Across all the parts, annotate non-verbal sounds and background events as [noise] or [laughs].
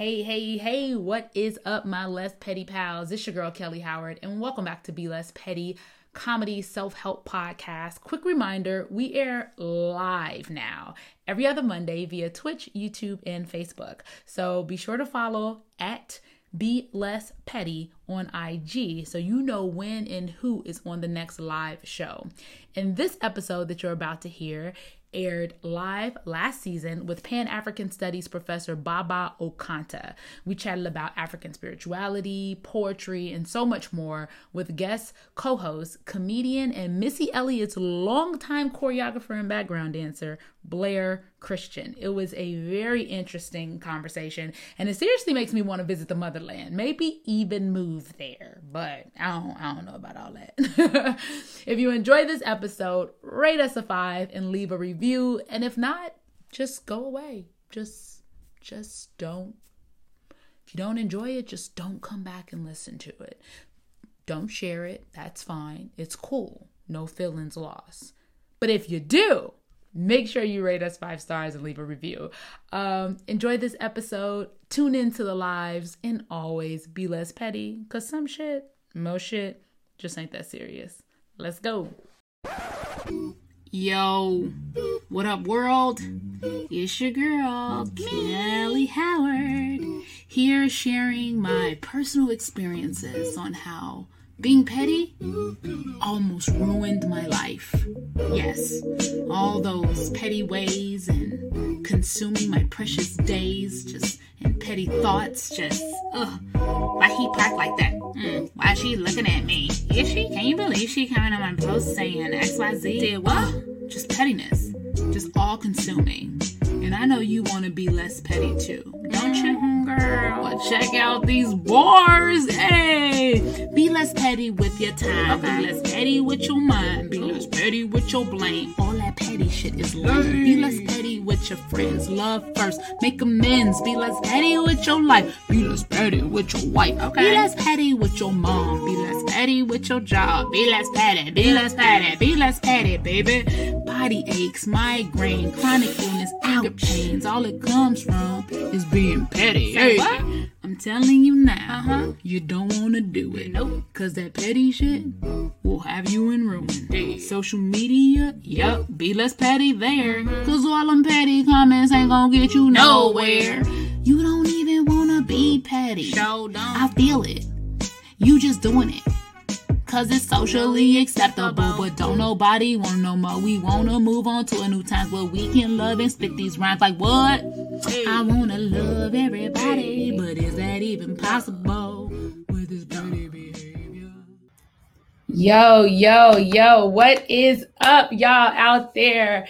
Hey, hey, hey, what is up, my less petty pals? It's your girl, Kelly Howard, and welcome back to Be Less Petty Comedy Self Help Podcast. Quick reminder we air live now every other Monday via Twitch, YouTube, and Facebook. So be sure to follow at Be Less Petty on IG so you know when and who is on the next live show. In this episode that you're about to hear, aired live last season with Pan African Studies professor Baba Okantah. We chatted about African spirituality, poetry, and so much more with guest co host, comedian, and Missy Elliott's longtime choreographer and background dancer, Blair Christian. It was a very interesting conversation, and it seriously makes me want to visit the motherland, maybe even move there. But I don't, I don't know about all that. [laughs] if you enjoy this episode, rate us a five and leave a review. And if not, just go away. Just, just don't. If you don't enjoy it, just don't come back and listen to it. Don't share it. That's fine. It's cool. No feelings lost. But if you do, make sure you rate us five stars and leave a review. Um, enjoy this episode. Tune into the lives and always be less petty because some shit, most shit, just ain't that serious. Let's go. Yo, what up, world? It's your girl, Kelly Howard, here sharing my personal experiences on how being petty almost ruined my life. Yes, all those petty ways and consuming my precious days just and petty thoughts just ugh. Why he parked like that? Mm, why is she looking at me? Is she? Can you believe she coming on my post saying XYZ did what? Just pettiness. Just all consuming. And I know you want to be less petty too, don't you, girl? Check out these bars. Hey, be less petty with your time. Okay. Be less petty with your mind. Be less petty with your blame. All that petty shit is lame. Hey. Be less petty with your friends. Love first. Make amends. Be less petty with your life. Be less petty with your wife. Okay. Be less petty with your mom. Be less petty with your job. Be less petty. Be less petty. Be less petty, baby. Body aches, migraine, chronic illness, anger pains. All it comes from is being petty. Hey, I'm telling you now, uh-huh. you don't want to do it. Nope. Cause that petty shit will have you in ruin. Hey. Social media, yep, be less petty there. Cause all them petty comments ain't gonna get you nowhere. You don't even wanna be petty. Show. I feel it. You just doing it. Cause it's socially acceptable. But don't nobody want no more. We wanna move on to a new times where we can love and spit these rhymes like what? I wanna love everybody, but is that even possible with this petty behavior? Yo, yo, yo, what is up, y'all out there?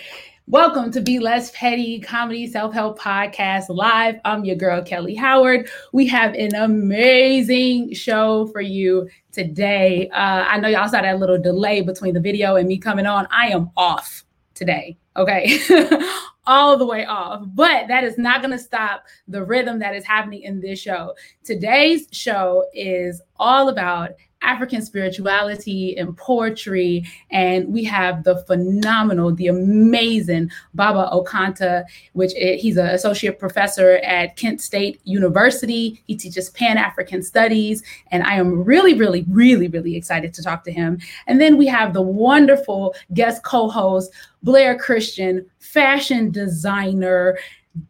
Welcome to Be Less Petty Comedy Self Help Podcast Live. I'm your girl, Kelly Howard. We have an amazing show for you today. Uh, I know y'all saw that little delay between the video and me coming on. I am off today. Okay. [laughs] all the way off. But that is not going to stop the rhythm that is happening in this show. Today's show is all about African spirituality and poetry. And we have the phenomenal, the amazing Baba Okantah, which is, he's an associate professor at Kent State University. He teaches Pan African studies. And I am really, really, really, really excited to talk to him. And then we have the wonderful guest co host, Blair Christian, fashion designer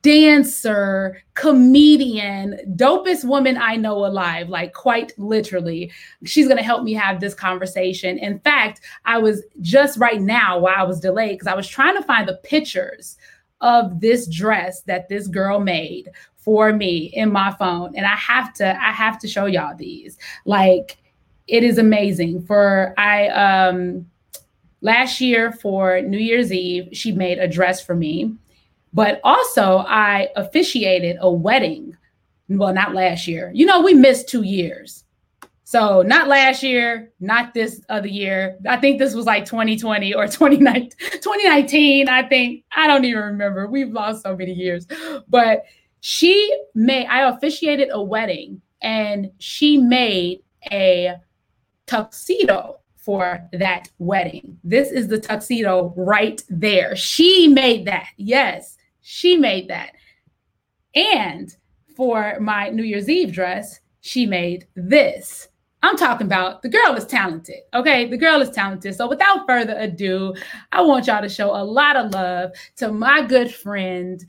dancer, comedian, dopest woman I know alive, like quite literally. She's going to help me have this conversation. In fact, I was just right now while I was delayed because I was trying to find the pictures of this dress that this girl made for me in my phone and I have to I have to show y'all these. Like it is amazing. For I um last year for New Year's Eve, she made a dress for me but also, I officiated a wedding. Well, not last year. You know, we missed two years. So, not last year, not this other year. I think this was like 2020 or 2019, 2019. I think, I don't even remember. We've lost so many years. But she made, I officiated a wedding and she made a tuxedo for that wedding. This is the tuxedo right there. She made that. Yes. She made that. And for my New Year's Eve dress, she made this. I'm talking about the girl is talented. Okay. The girl is talented. So without further ado, I want y'all to show a lot of love to my good friend,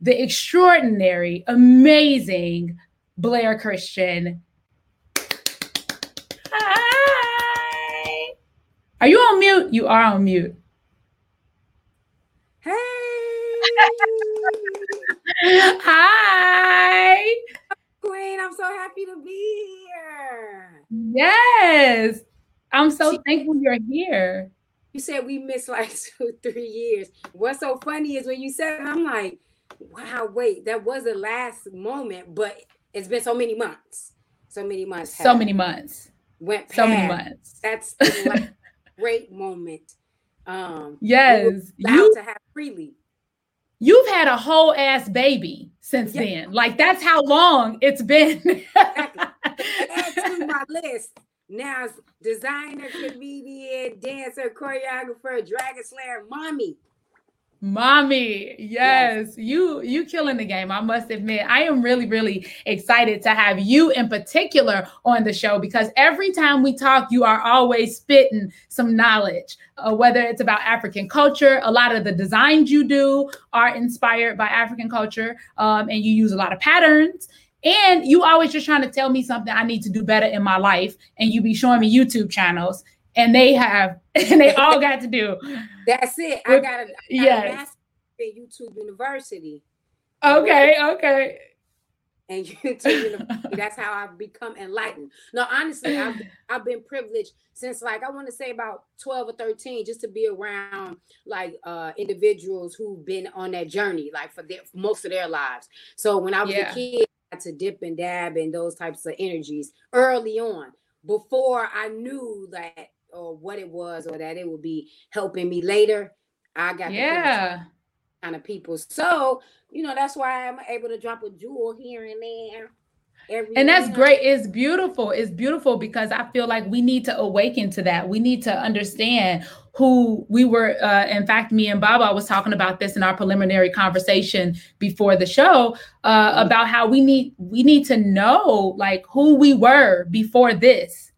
the extraordinary, amazing Blair Christian. Hi. Are you on mute? You are on mute. Hey. Hi. Queen, I'm so happy to be here. Yes. I'm so thankful you're here. You said we missed like [laughs] two, three years. What's so funny is when you said I'm like, wow, wait, that was the last moment, but it's been so many months. So many months. So many months. Went past. So many months. That's like [laughs] great moment. Um yes. You to have freely. You've had a whole ass baby since then. Like that's how long it's been. [laughs] Add to my list. Now designer, comedian, dancer, choreographer, dragon slayer, mommy. Mommy, yes, yes, you you killing the game. I must admit, I am really really excited to have you in particular on the show because every time we talk, you are always spitting some knowledge. Uh, whether it's about African culture, a lot of the designs you do are inspired by African culture, um, and you use a lot of patterns. And you always just trying to tell me something I need to do better in my life, and you be showing me YouTube channels and they have [laughs] and they all got to do. That's it. I got a yes. at YouTube University. Okay, okay. And [laughs] YouTube University, [laughs] that's how I've become enlightened. No, honestly, I've I've been privileged since like I want to say about 12 or 13, just to be around like uh individuals who've been on that journey, like for, their, for most of their lives. So when I was yeah. a kid, I had to dip and dab in those types of energies early on before I knew that or what it was or that it would be helping me later. I got yeah kind of people. So, you know, that's why I'm able to drop a jewel here and there. Every and that's great. It's beautiful. It's beautiful because I feel like we need to awaken to that. We need to understand who we were. Uh, in fact, me and Baba was talking about this in our preliminary conversation before the show uh, mm-hmm. about how we need we need to know like who we were before this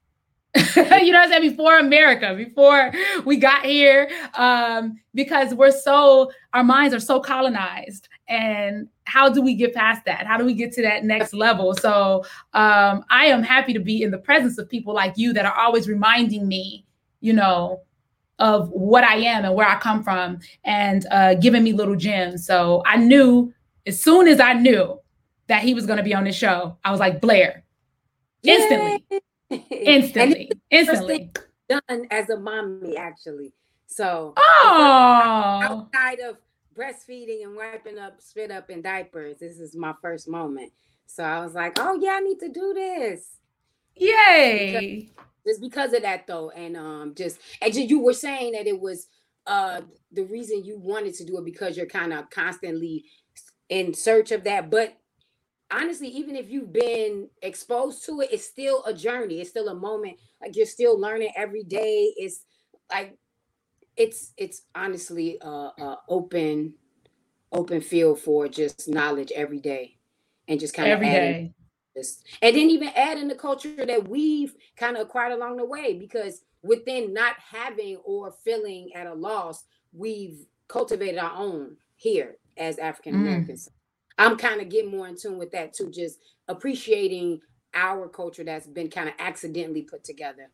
[laughs] you know what I'm saying? Before America, before we got here, um, because we're so, our minds are so colonized. And how do we get past that? How do we get to that next level? So um, I am happy to be in the presence of people like you that are always reminding me, you know, of what I am and where I come from and uh, giving me little gems. So I knew as soon as I knew that he was going to be on the show, I was like, Blair, instantly. Yay instantly, instantly done as a mommy actually. So oh, outside of breastfeeding and wiping up spit up in diapers, this is my first moment. So I was like, oh yeah, I need to do this. Yay! Just because of that though, and um, just and you were saying that it was uh the reason you wanted to do it because you're kind of constantly in search of that, but honestly, even if you've been exposed to it, it's still a journey. It's still a moment. Like you're still learning every day. It's like it's it's honestly a, a open open field for just knowledge every day, and just kind of every day. And then even add in the culture that we've kind of acquired along the way, because within not having or feeling at a loss, we've cultivated our own here as African Americans. Mm. I'm kind of getting more in tune with that too, just appreciating our culture that's been kind of accidentally put together.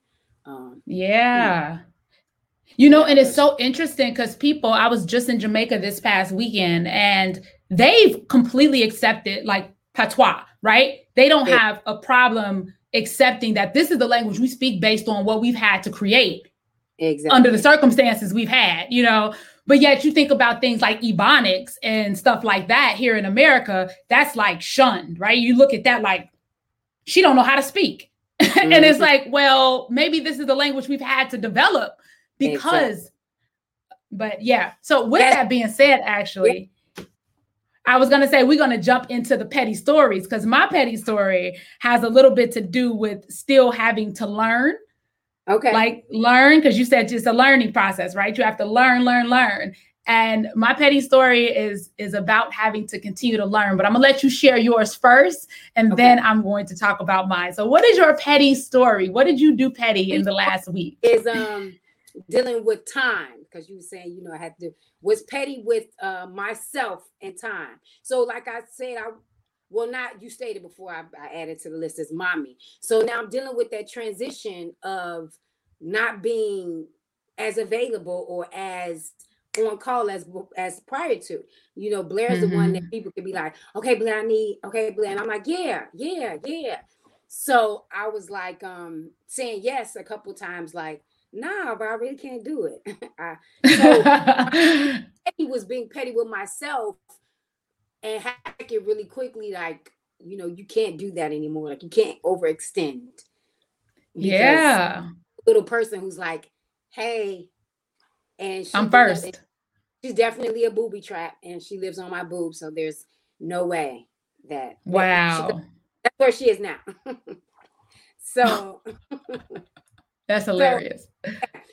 Um, yeah. You know, and it's so interesting because people, I was just in Jamaica this past weekend and they've completely accepted like patois, right? They don't have a problem accepting that this is the language we speak based on what we've had to create exactly. under the circumstances we've had, you know. But yet you think about things like ebonics and stuff like that here in America, that's like shunned, right? You look at that like she don't know how to speak. Mm-hmm. [laughs] and it's like, well, maybe this is the language we've had to develop because but yeah. So with that being said, actually, I was going to say we're going to jump into the petty stories because my petty story has a little bit to do with still having to learn Okay. Like learn, because you said it's a learning process, right? You have to learn, learn, learn. And my petty story is is about having to continue to learn. But I'm gonna let you share yours first, and okay. then I'm going to talk about mine. So, what is your petty story? What did you do petty in the last week? Is um dealing with time because you were saying you know I had to was petty with uh, myself and time. So, like I said, I well, not you stated before I, I added to the list as mommy. So now I'm dealing with that transition of not being as available or as on call as as prior to. You know, Blair's mm-hmm. the one that mm-hmm. people could be like, okay, Blair, I need, okay, Blair. And I'm like, yeah, yeah, yeah. So I was like um saying yes a couple times, like, nah, but I really can't do it. [laughs] I, so [laughs] [laughs] he was being petty with myself and hack it really quickly, like, you know, you can't do that anymore. Like you can't overextend. Yeah. Little person who's like, hey, and I'm first. She's definitely a booby trap and she lives on my boob. So there's no way that wow. That [laughs] that's where she is now. [laughs] so [laughs] that's hilarious. So,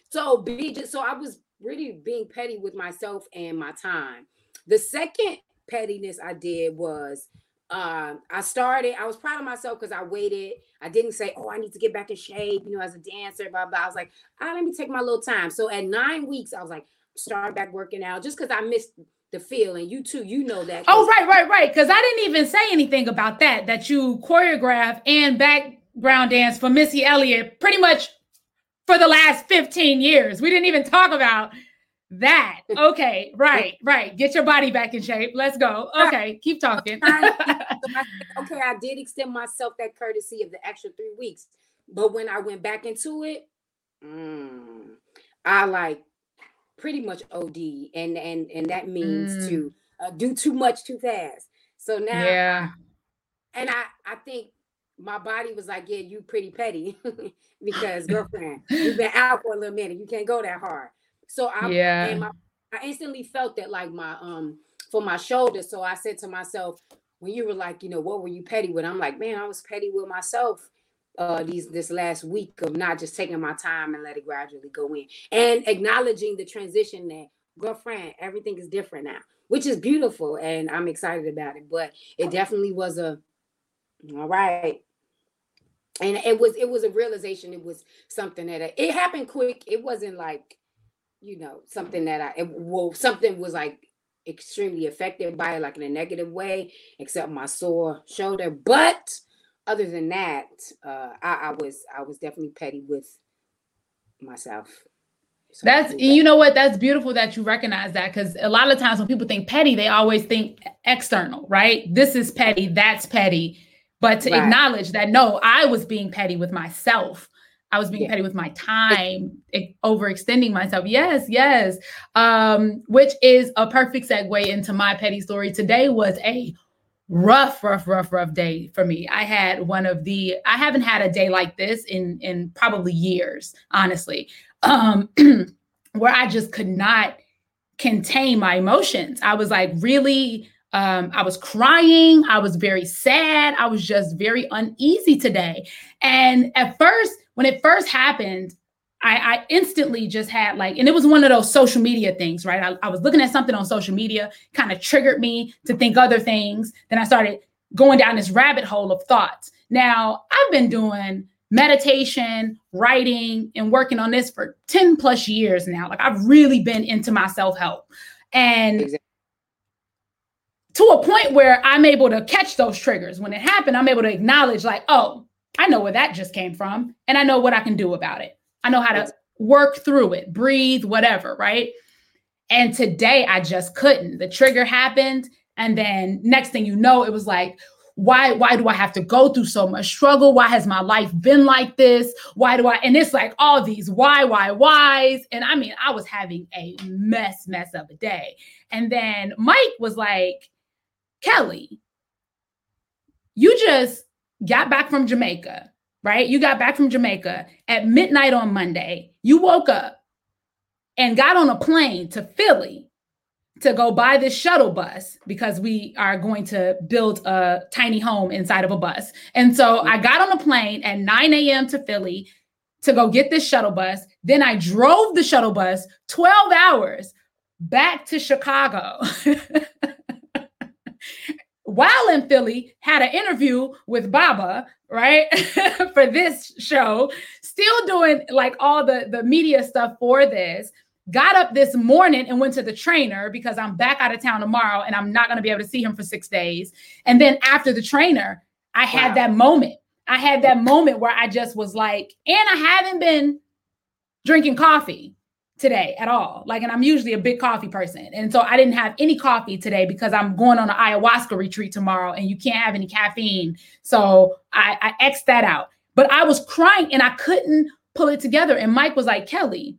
so be just so I was really being petty with myself and my time. The second pettiness I did was um, I started, I was proud of myself because I waited. I didn't say, oh, I need to get back in shape, you know, as a dancer, blah, blah. I was like, ah, let me take my little time. So at nine weeks, I was like, start back working out just because I missed the feeling. You too, you know that. Oh, right, right, right. Because I didn't even say anything about that, that you choreograph and background dance for Missy Elliott pretty much for the last 15 years. We didn't even talk about that. [laughs] Okay, right, right. Get your body back in shape. Let's go. Okay, keep talking. [laughs] okay, I did extend myself that courtesy of the extra three weeks. But when I went back into it, mm, I like pretty much OD, and and and that means mm. to uh, do too much too fast. So now, yeah, and I I think my body was like, yeah, you pretty petty [laughs] because girlfriend, you've been out for a little minute. You can't go that hard. So I yeah, my, I instantly felt that like my um for my shoulder. So I said to myself, when you were like, you know, what were you petty with? I'm like, man, I was petty with myself uh these this last week of not just taking my time and let it gradually go in and acknowledging the transition that girlfriend, everything is different now, which is beautiful and I'm excited about it. But it definitely was a all right. And it was it was a realization. It was something that it happened quick. It wasn't like you know, something that I well, something was like extremely affected by it, like in a negative way, except my sore shoulder. But other than that, uh, I, I was I was definitely petty with myself. So that's you know what that's beautiful that you recognize that because a lot of times when people think petty, they always think external, right? This is petty, that's petty. But to right. acknowledge that no, I was being petty with myself I was being yeah. petty with my time, overextending myself. Yes, yes. Um, which is a perfect segue into my petty story. Today was a rough, rough, rough, rough day for me. I had one of the I haven't had a day like this in in probably years, honestly. Um, [clears throat] where I just could not contain my emotions. I was like really um, I was crying. I was very sad. I was just very uneasy today. And at first, when it first happened, I, I, instantly just had like, and it was one of those social media things, right? I, I was looking at something on social media, kind of triggered me to think other things. Then I started going down this rabbit hole of thoughts. Now, I've been doing meditation, writing, and working on this for 10 plus years now. Like, I've really been into my self help. And exactly to a point where I'm able to catch those triggers. When it happened, I'm able to acknowledge, like, oh, I know where that just came from, and I know what I can do about it. I know how to work through it, breathe, whatever, right? And today I just couldn't. The trigger happened, and then next thing you know, it was like, why why do I have to go through so much struggle? Why has my life been like this? Why do I and it's like all these why why whys and I mean I was having a mess mess of a day. And then Mike was like Kelly, you just got back from Jamaica, right? You got back from Jamaica at midnight on Monday. You woke up and got on a plane to Philly to go buy this shuttle bus because we are going to build a tiny home inside of a bus. And so I got on a plane at 9 a.m. to Philly to go get this shuttle bus. Then I drove the shuttle bus 12 hours back to Chicago. [laughs] While in Philly, had an interview with Baba, right, [laughs] for this show, still doing like all the, the media stuff for this. Got up this morning and went to the trainer because I'm back out of town tomorrow and I'm not going to be able to see him for six days. And then after the trainer, I had wow. that moment. I had that moment where I just was like, and I haven't been drinking coffee today at all. Like, and I'm usually a big coffee person. And so I didn't have any coffee today because I'm going on an ayahuasca retreat tomorrow and you can't have any caffeine. So I, I X'd that out. But I was crying and I couldn't pull it together. And Mike was like, Kelly,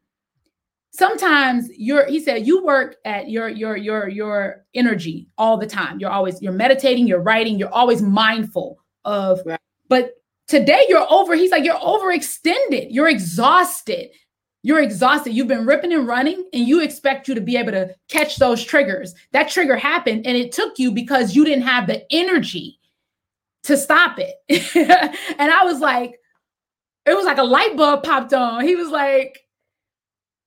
sometimes you're he said you work at your your your your energy all the time you're always you're meditating you're writing you're always mindful of right. but today you're over he's like you're overextended you're exhausted you're exhausted. You've been ripping and running, and you expect you to be able to catch those triggers. That trigger happened, and it took you because you didn't have the energy to stop it. [laughs] and I was like, it was like a light bulb popped on. He was like,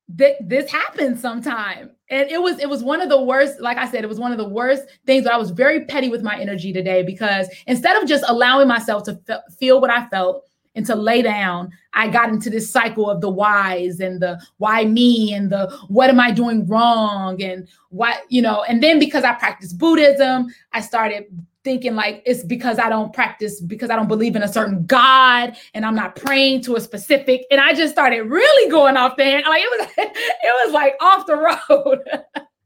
this happens sometime and it was it was one of the worst like i said it was one of the worst things but i was very petty with my energy today because instead of just allowing myself to f- feel what i felt and to lay down, I got into this cycle of the whys and the why me and the what am I doing wrong and what, you know, and then because I practice Buddhism, I started thinking like it's because I don't practice, because I don't believe in a certain God and I'm not praying to a specific. And I just started really going off the hand. Like it was, [laughs] it was like off the road.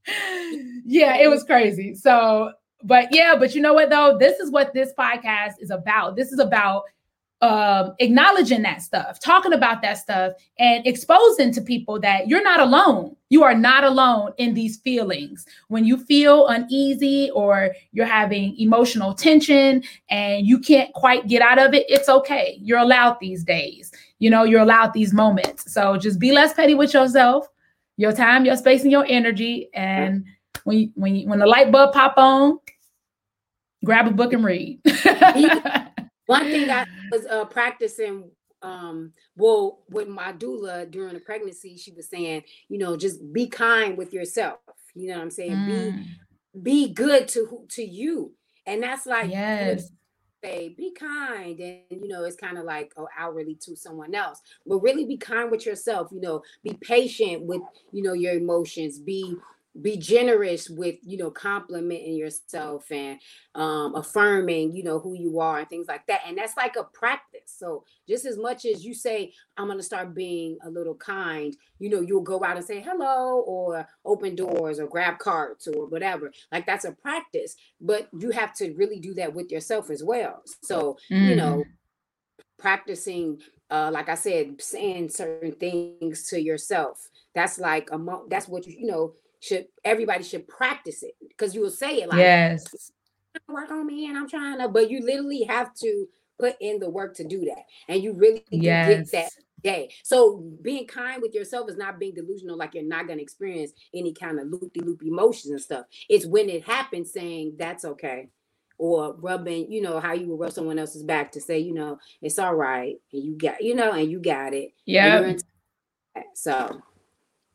[laughs] yeah, it was crazy. So, but yeah, but you know what though? This is what this podcast is about. This is about um, acknowledging that stuff, talking about that stuff, and exposing to people that you're not alone. You are not alone in these feelings. When you feel uneasy or you're having emotional tension and you can't quite get out of it, it's okay. You're allowed these days. You know, you're allowed these moments. So just be less petty with yourself, your time, your space, and your energy. And when you, when you, when the light bulb pop on, grab a book and read. [laughs] One thing I was uh, practicing um well with my doula during the pregnancy she was saying you know just be kind with yourself you know what i'm saying? Mm. be be good to to you. And that's like yes. say be kind and you know it's kind of like oh outwardly to someone else. But really be kind with yourself you know be patient with you know your emotions be be generous with you know complimenting yourself and um affirming you know who you are and things like that and that's like a practice. So just as much as you say i'm going to start being a little kind you know you'll go out and say hello or open doors or grab carts or whatever. Like that's a practice but you have to really do that with yourself as well. So mm. you know practicing uh like i said saying certain things to yourself that's like a mo- that's what you you know should everybody should practice it because you will say it like yes work on me and I'm trying to, but you literally have to put in the work to do that. And you really yes. get that day. So being kind with yourself is not being delusional, like you're not gonna experience any kind of loopy-loop emotions and stuff. It's when it happens saying that's okay. Or rubbing, you know, how you would rub someone else's back to say, you know, it's all right, and you got, you know, and you got it. Yeah. So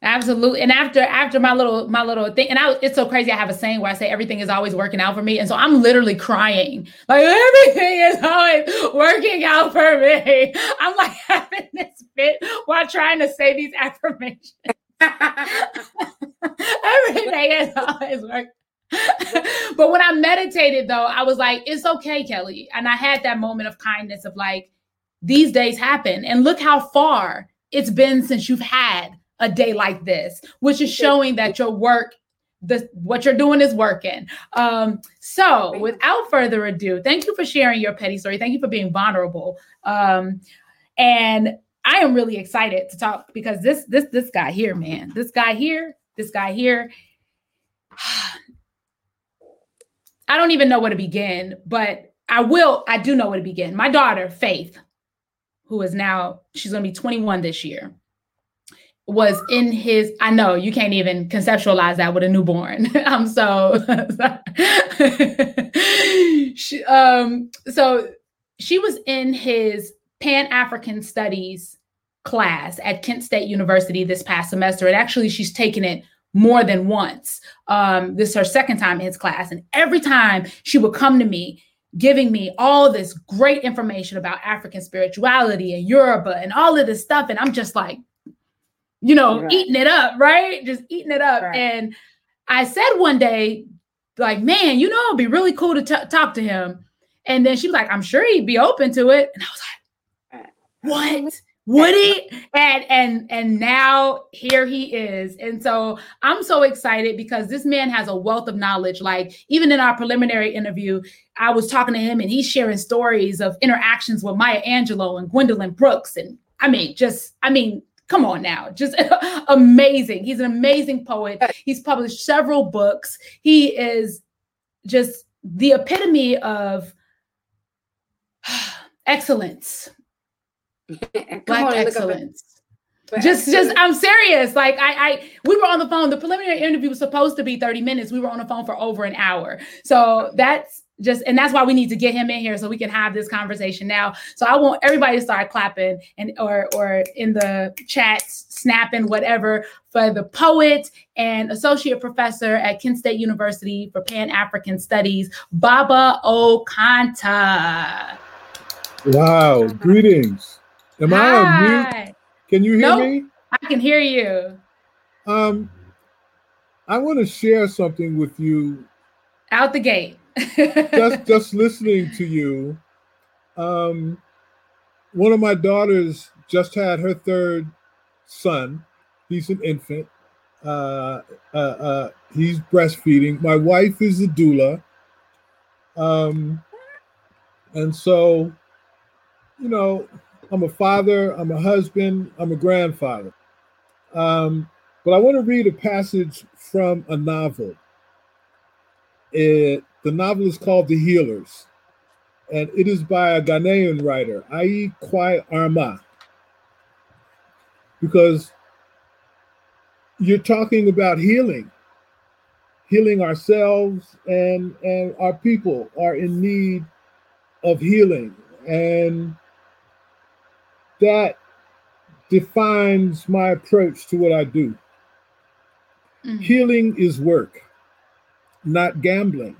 Absolutely. And after after my little my little thing, and I it's so crazy. I have a saying where I say everything is always working out for me. And so I'm literally crying. Like everything is always working out for me. [laughs] I'm like [laughs] having this fit while trying to say these affirmations. [laughs] everything is always working. but when I meditated though, I was like, it's okay, Kelly. And I had that moment of kindness of like, these days happen. And look how far it's been since you've had a day like this, which is showing that your work the what you're doing is working. Um, so without further ado, thank you for sharing your petty story. Thank you for being vulnerable. Um, and I am really excited to talk because this this this guy here, man, this guy here, this guy here. [sighs] I don't even know where to begin, but I will. I do know where to begin. My daughter, Faith, who is now she's going to be 21 this year was in his i know you can't even conceptualize that with a newborn i'm [laughs] so [laughs] she, um so she was in his pan-african studies class at kent state university this past semester and actually she's taken it more than once. Um, this is her second time in his class, and every time she would come to me giving me all this great information about African spirituality and Yoruba and all of this stuff. And I'm just like, you know, right. eating it up, right? Just eating it up. Right. And I said one day, like, man, you know, it'd be really cool to t- talk to him. And then she was like, I'm sure he'd be open to it. And I was like, what? Would he? And and and now here he is. And so I'm so excited because this man has a wealth of knowledge. Like even in our preliminary interview, I was talking to him and he's sharing stories of interactions with Maya Angelou and Gwendolyn Brooks. And I mean, just I mean, come on now. Just [laughs] amazing. He's an amazing poet. He's published several books. He is just the epitome of [sighs] excellence. Black excellence. Just just i'm serious. Like i i we were on the phone. The preliminary interview was supposed to be 30 minutes. We were on the phone for over an hour. So that's just and that's why we need to get him in here so we can have this conversation now. So i want everybody to start clapping and or or in the chat snapping whatever for the poet and associate professor at kent state university for pan-african studies baba okantah wow greetings. Am Hi. i on mute? Can you hear nope, me? I can hear you. Um i want to share something with you. Out the gate just just listening to you, um, one of my daughters just had her third son. He's an infant. Uh, uh, uh, he's breastfeeding. My wife is a doula. Um, and so, you know, I'm a father, I'm a husband, I'm a grandfather. Um, but I want to read a passage from a novel. It the novel is called The Healers, and it is by a Ghanaian writer, Ayi Kwei Armah. Because you're talking about healing, healing ourselves and and our people are in need of healing and that defines my approach to what I do. Mm-hmm. Healing is work, not gambling.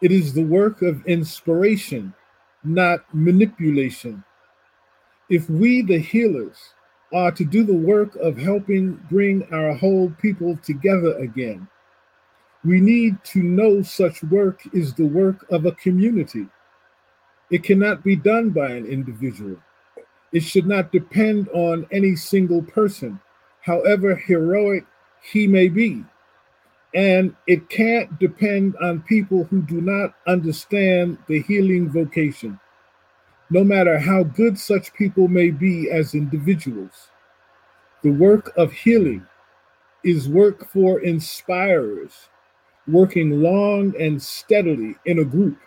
It is the work of inspiration, not manipulation. If we, the healers, are to do the work of helping bring our whole people together again, we need to know such work is the work of a community. It cannot be done by an individual. It should not depend on any single person, however heroic he may be. And it can't depend on people who do not understand the healing vocation, no matter how good such people may be as individuals. The work of healing is work for inspirers, working long and steadily in a group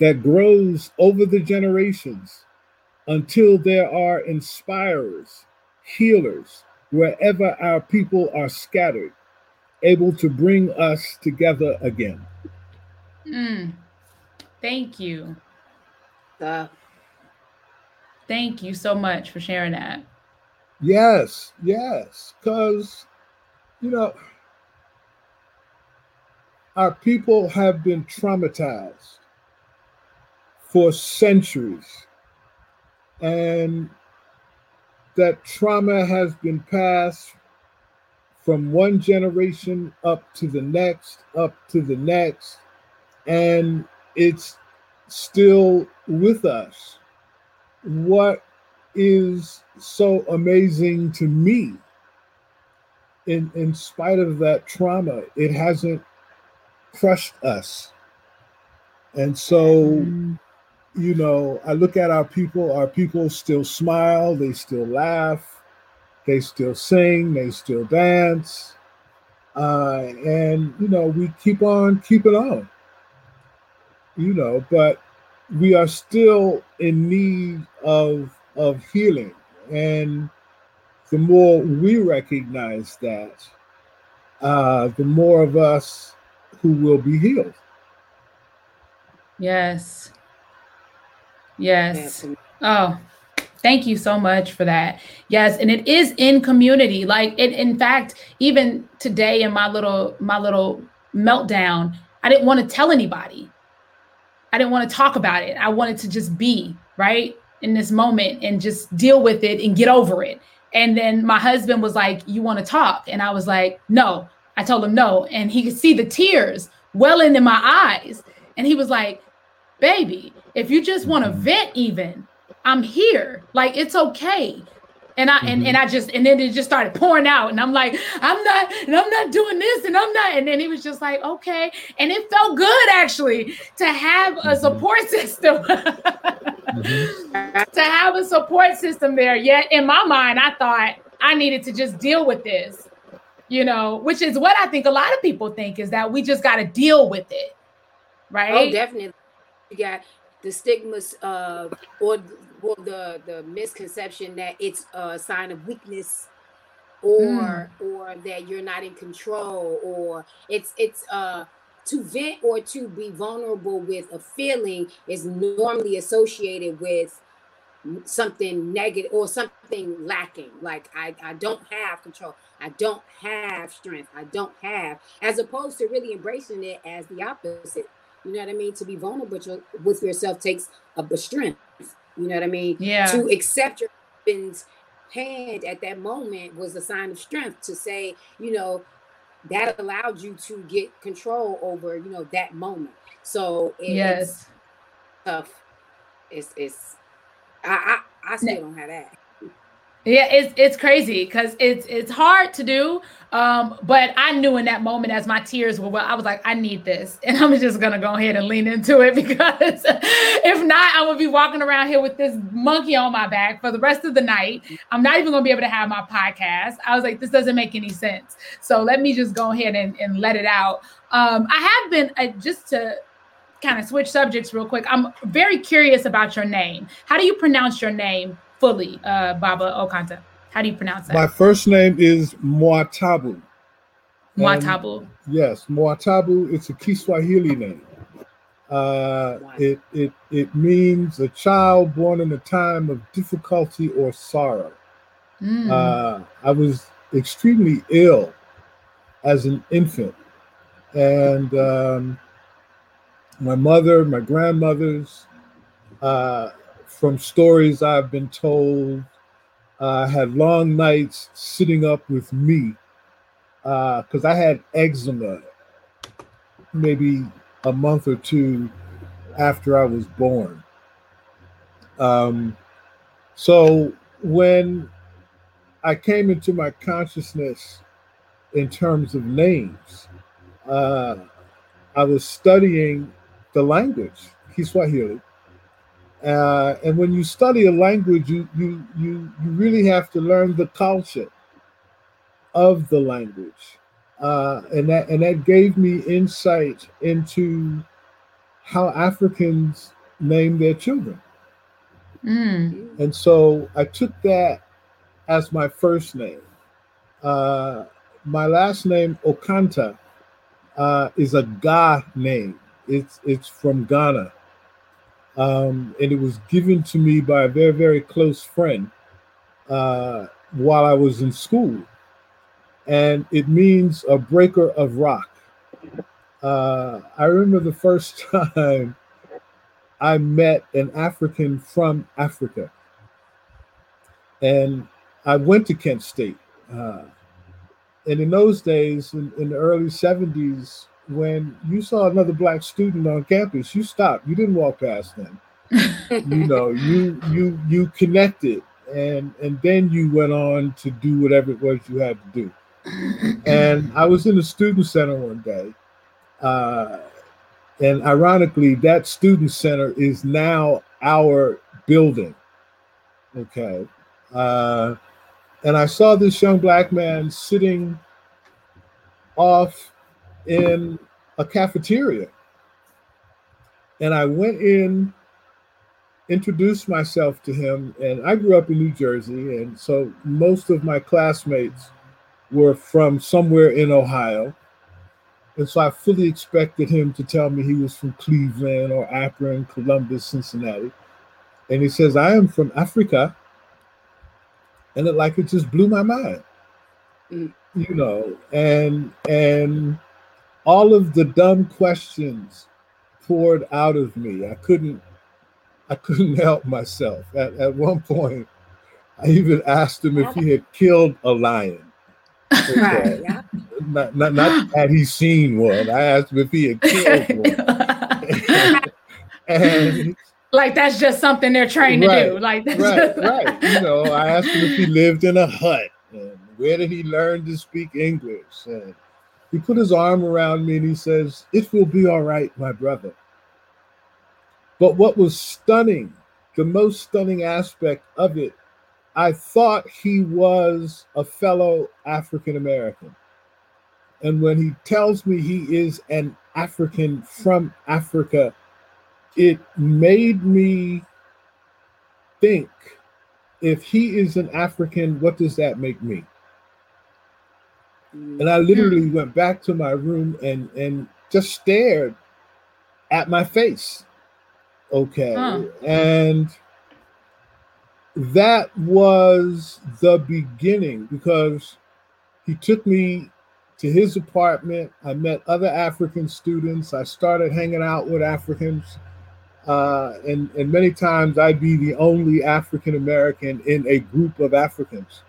that grows over the generations until there are inspirers, healers, wherever our people are scattered able to bring us together again. Mm. Thank you. Uh, Thank you so much for sharing that. Yes, yes, because, you know, our people have been traumatized for centuries. And that trauma has been passed from one generation up to the next, up to the next, and it's still with us. What is so amazing to me, in, in spite of that trauma, it hasn't crushed us. And so, mm. you know, I look at our people, our people still smile, they still laugh, they still sing, they still dance, uh, and you know we keep on keeping on. You know, but we are still in need of of healing, and the more we recognize that, uh, the more of us who will be healed. Yes. Yes. Oh, Thank you so much for that. Yes, and it is in community. Like it, in fact, even today in my little my little meltdown, I didn't want to tell anybody. I didn't want to talk about it. I wanted to just be right in this moment and just deal with it and get over it. And then my husband was like, "You want to talk?" And I was like, "No." I told him no, and he could see the tears welling in my eyes. And he was like, "Baby, if you just want to vent, even." I'm here. Like it's okay. And I mm-hmm. and, and I just and then it just started pouring out. And I'm like, I'm not, and I'm not doing this, and I'm not. And then he was just like, okay. And it felt good actually to have a mm-hmm. support [laughs] system. mm-hmm. To have a support system there. Yet in my mind, I thought I needed to just deal with this, you know, which is what I think a lot of people think is that we just got to deal with it. Right. Oh, definitely. You got the stigmas of or or the the misconception that it's a sign of weakness or mm. or that you're not in control or it's it's uh to vent or to be vulnerable with a feeling is normally associated with something negative or something lacking. Like I, I don't have control. I don't have strength. I don't have as opposed to really embracing it as the opposite. You know what i mean? To be vulnerable with yourself takes a strength you know what I mean? Yeah. To accept your husband's hand at that moment was a sign of strength to say, you know, that allowed you to get control over, you know, that moment. So it, yes. it's tough. It's it's I I, I still don't have that. Yeah, it's it's crazy because it's it's hard to do. Um, but I knew in that moment as my tears were well, I was like, I need this, [laughs] and I'm just gonna go ahead and lean into it [laughs] because if not, I'm gonna be walking around here with this monkey on my back for the rest of the night. I'm not even gonna be able to have my podcast. I was like, this doesn't make any sense. So let me just go ahead and, and let it out. Um, I have been uh, just to kind of switch subjects real quick. I'm very curious about your name. How do you pronounce your name? Fully, uh, Baba Okantah? How do you pronounce that? My first name is Mwatabu. Mwatabu. Yes, Mwatabu. It's a Kiswahili name. Uh, it it it means a child born in a time of difficulty or sorrow. Mm. Uh, I was extremely ill as an infant, and um, my mother, my grandmothers, uh, from stories I've been told, uh, had long nights sitting up with me because uh, I had eczema maybe a month or two after I was born. Um, so when I came into my consciousness in terms of names, uh, I was studying the language, Kiswahili, uh, and when you study a language, you, you you you really have to learn the culture of the language, uh, and that and that gave me insight into how Africans name their children. Mm. And so I took that as my first name. Uh, my last name Okantah uh, is a Ga name. It's it's from Ghana um, and it was given to me by a very, very close friend uh, while I was in school. And it means a breaker of rock. Uh, I remember the first [laughs] time I met an African from Africa. And I went to Kent State. Uh, and in those days, in, in the early 70s, when you saw another black student on campus, you stopped. You didn't walk past them. [laughs] you know, you you you connected, and and then you went on to do whatever it was you had to do. And I was in the student center one day, uh, and ironically, that student center is now our building. Okay, uh, and I saw this young black man sitting off in a cafeteria. And I went in, introduced myself to him, and I grew up in New Jersey. And so most of my classmates were from somewhere in Ohio. And so I fully expected him to tell me he was from Cleveland or Akron, Columbus, Cincinnati. And he says, I am from Africa. and it like it just blew my mind. Mm. You know, and and all of the dumb questions poured out of me. I couldn't I couldn't [laughs] help myself. At at one point, I even asked him if he had killed a lion. [laughs] Right. Yeah. Not, not, not had he seen one. I asked him if he had killed [laughs] one. and like that's just something they're trained to do. Like that's right, just- right. You know, I asked him if he lived in a hut and where did he learn to speak English. And he put his arm around me and he says, It will be all right, my brother. But what was stunning, the most stunning aspect of it, I thought he was a fellow African American. And when he tells me he is an African from Africa, it made me think if he is an African, what does that make me? And I literally went back to my room and and just stared at my face. Okay. Huh. And that was the beginning because he took me to his apartment. I met other African students. I started hanging out with Africans. Uh, and, and many times I'd be the only African American in a group of Africans.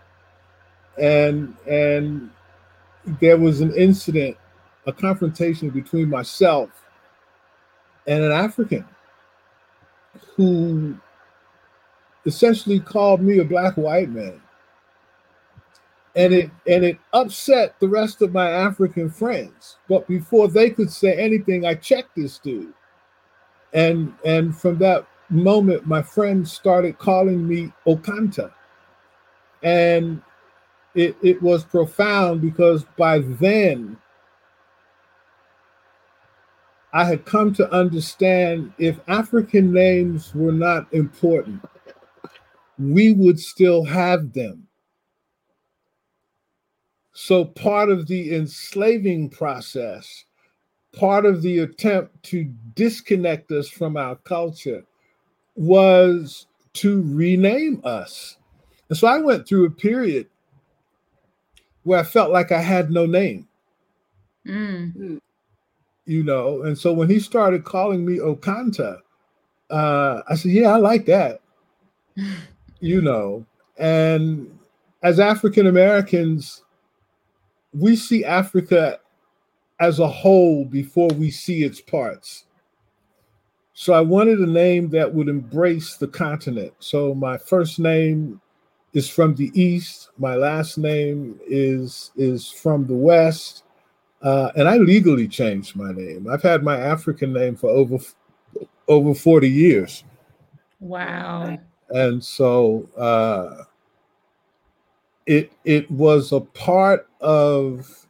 And and there was an incident, a confrontation between myself and an African who essentially called me a black white man. And it and it upset the rest of my African friends. But before they could say anything, I checked this dude. And and from that moment, my friends started calling me Okantah. And it, it was profound because by then I had come to understand if African names were not important, we would still have them. So part of the enslaving process, part of the attempt to disconnect us from our culture was to rename us. And so I went through a period where I felt like I had no name, Mm. you know. And so when he started calling me Okantah, uh, I said, Yeah, I like that, [laughs] you know. And as African Americans, we see Africa as a whole before we see its parts. So I wanted a name that would embrace the continent. So my first name is from the east. My last name is is from the west, uh, and I legally changed my name. I've had my African name for over over forty years, Wow. and so uh, it it was a part of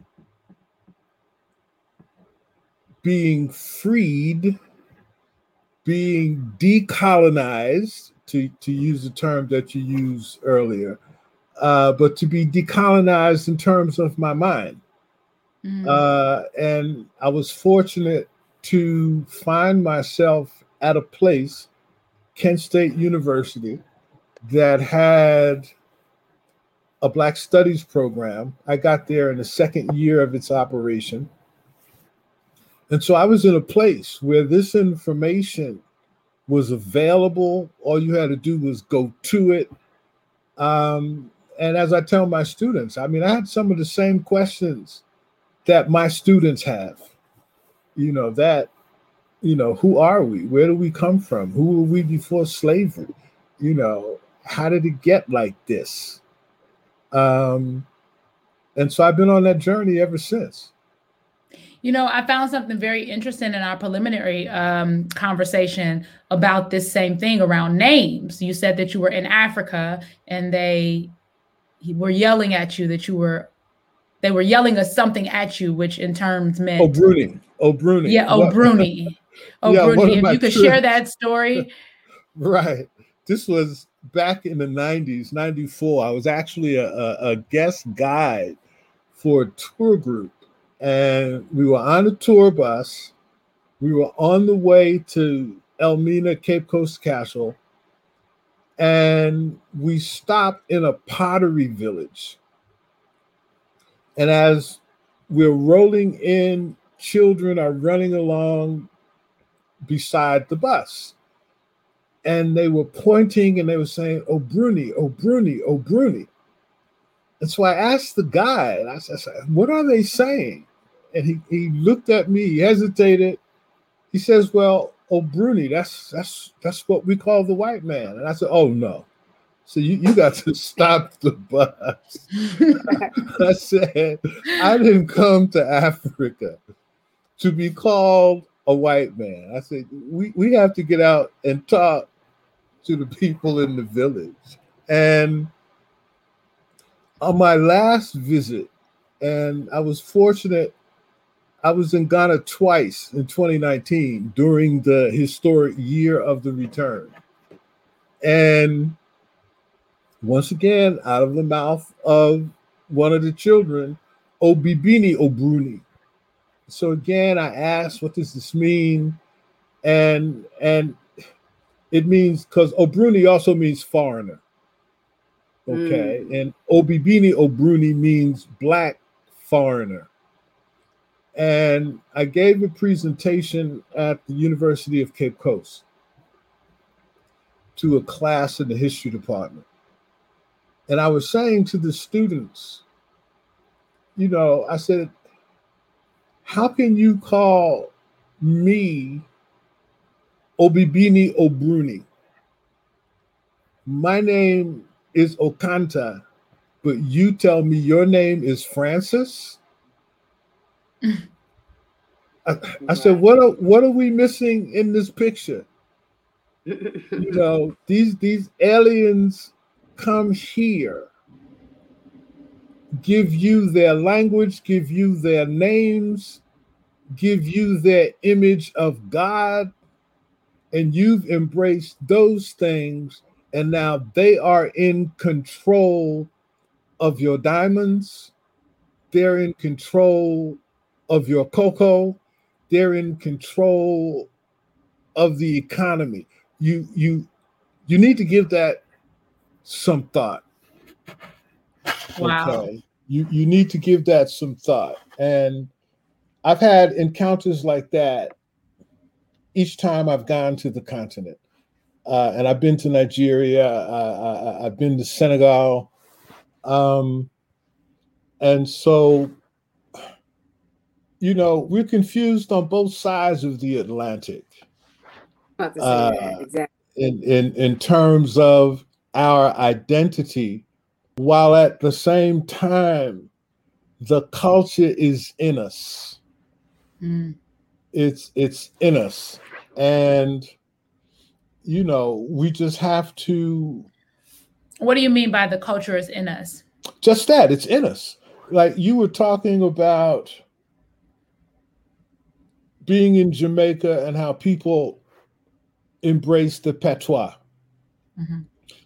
being freed, being decolonized, to, to use the term that you used earlier, uh, but to be decolonized in terms of my mind. Mm. Uh, and I was fortunate to find myself at a place, Kent State University, that had a Black Studies program. I got there in the second year of its operation. And so I was in a place where this information was available. All you had to do was go to it. Um, and as I tell my students, I mean, I had some of the same questions that my students have. You know, that, you know, who are we? Where do we come from? Who were we before slavery? You know, how did it get like this? Um, and so I've been on that journey ever since. You know, I found something very interesting in our preliminary um, conversation about this same thing around names. You said that you were in Africa and they were yelling at you that you were, they were yelling us something at you, which in terms meant. Oh, Bruni. Oh, Bruni. Yeah, oh, Bruni. [laughs] Oh, Yeah, Bruni. If you could share that story. [laughs] Right. This was back in the 90s, 94. I was actually a, a, a guest guide for a tour group. And we were on a tour bus. We were on the way to Elmina, Cape Coast Castle. and we stopped in a pottery village. And as we're rolling in, children are running along beside the bus. And they were pointing and they were saying, Oh, Bruni, oh, Bruni, oh, Bruni. And so I asked the guide, I said, What are they saying? And he, he looked at me, he hesitated. He says, Well, oh Bruni, that's that's that's what we call the white man. And I said, Oh no. So you, you got to [laughs] stop the bus. [laughs] I said, I didn't come to Africa to be called a white man. I said, we, we have to get out and talk to the people in the village. And on my last visit, and I was fortunate, I was in Ghana twice in 2019 during the historic year of the return. And once again, out of the mouth of one of the children, Obibini Obruni. So again, I asked, what does this mean? And and it means because Obruni also means foreigner. Okay. Mm. And Obibini Obruni means black foreigner. And I gave a presentation at the University of Cape Coast to a class in the history department. And I was saying to the students, you know, I said, how can you call me Obibini Obruni? My name is Okantah, but you tell me your name is Francis? I, I said, what are what are we missing in this picture? you [laughs] know, these these aliens come here, give you their language, give you their names, give you their image of God, and you've embraced those things, and now they are in control of your diamonds, they're in control of your cocoa, they're in control of the economy. You you you need to give that some thought. Wow. Okay. You you need to give that some thought. And I've had encounters like that each time I've gone to the continent. Uh, and I've been to Nigeria, uh, I, have been to Senegal. Um, and so, you know, we're confused on both sides of the Atlantic. Uh, exactly. In, in, in terms of our identity while at the same time the culture is in us mm. it's it's in us and you know we just have to what do you mean by the culture is in us just that it's in us like you were talking about being in jamaica and how people embrace the patois mm-hmm.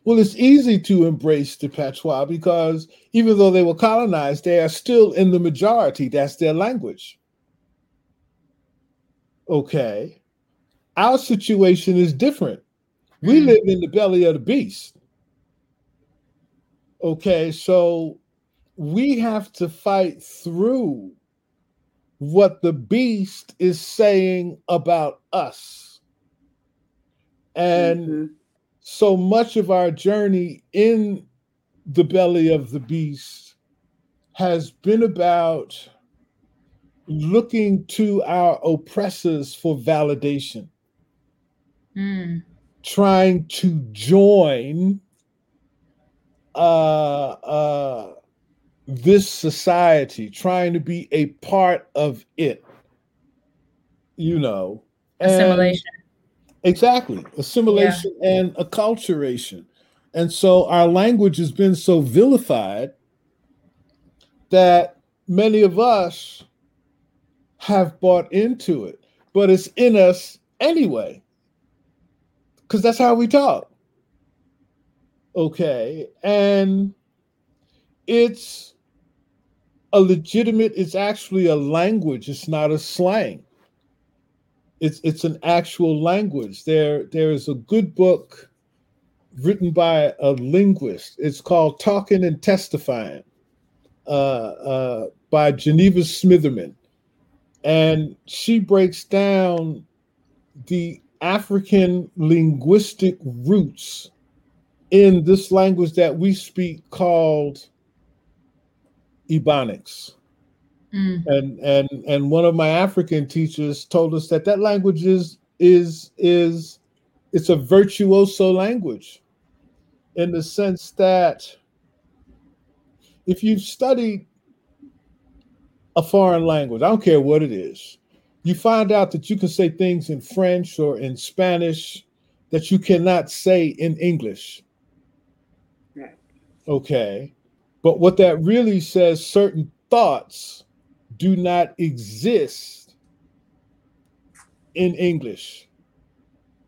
Well, it's easy to embrace the patois because even though they were colonized, they are still in the majority. That's their language. Okay. Our situation is different. We mm. live in the belly of the beast. Okay. So we have to fight through what the beast is saying about us. And mm-hmm so much of our journey in the belly of the beast has been about looking to our oppressors for validation, mm. trying to join uh, uh, this society, trying to be a part of it, you know. Assimilation. Exactly. Assimilation yeah. and acculturation. And so our language has been so vilified that many of us have bought into it, but it's in us anyway, because that's how we talk. Okay. And it's a legitimate, it's actually a language, it's not a slang it's it's an actual language. There there is a good book written by a linguist. It's called Talking and Testifying uh, uh, by Geneva Smitherman. And she breaks down the African linguistic roots in this language that we speak called Ebonics. Mm. And and and one of my African teachers told us that that language is is is it's a virtuoso language in the sense that if you've studied a foreign language, I don't care what it is, you find out that you can say things in French or in Spanish that you cannot say in English. Right. Okay. But what that really says, certain thoughts do not exist in English.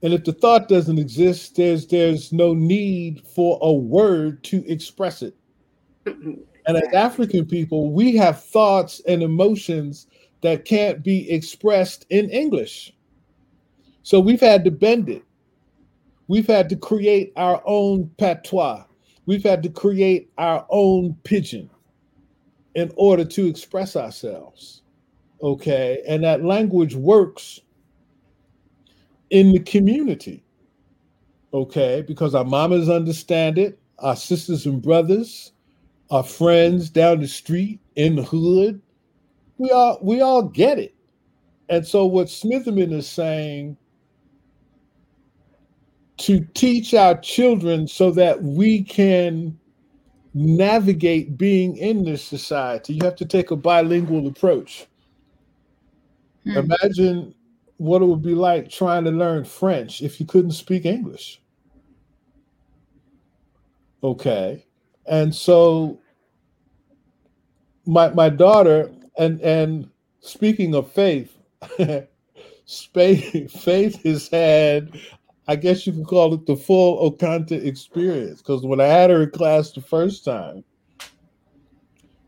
And if the thought doesn't exist, there's there's no need for a word to express it. And as African people, we have thoughts and emotions that can't be expressed in English. So we've had to bend it. We've had to create our own patois. We've had to create our own pidgin in order to express ourselves. Okay. And that language works in the community. Okay. Because our mamas understand it, our sisters and brothers, our friends down the street, in the hood, we all we all get it. And so what Smitherman is saying to teach our children so that we can navigate being in this society, you have to take a bilingual approach. Hmm. Imagine what it would be like trying to learn French if you couldn't speak English. Okay. And so my my daughter and and speaking of faith, [laughs] faith has had I guess you could call it the full Okantah experience. Because when I had her in class the first time,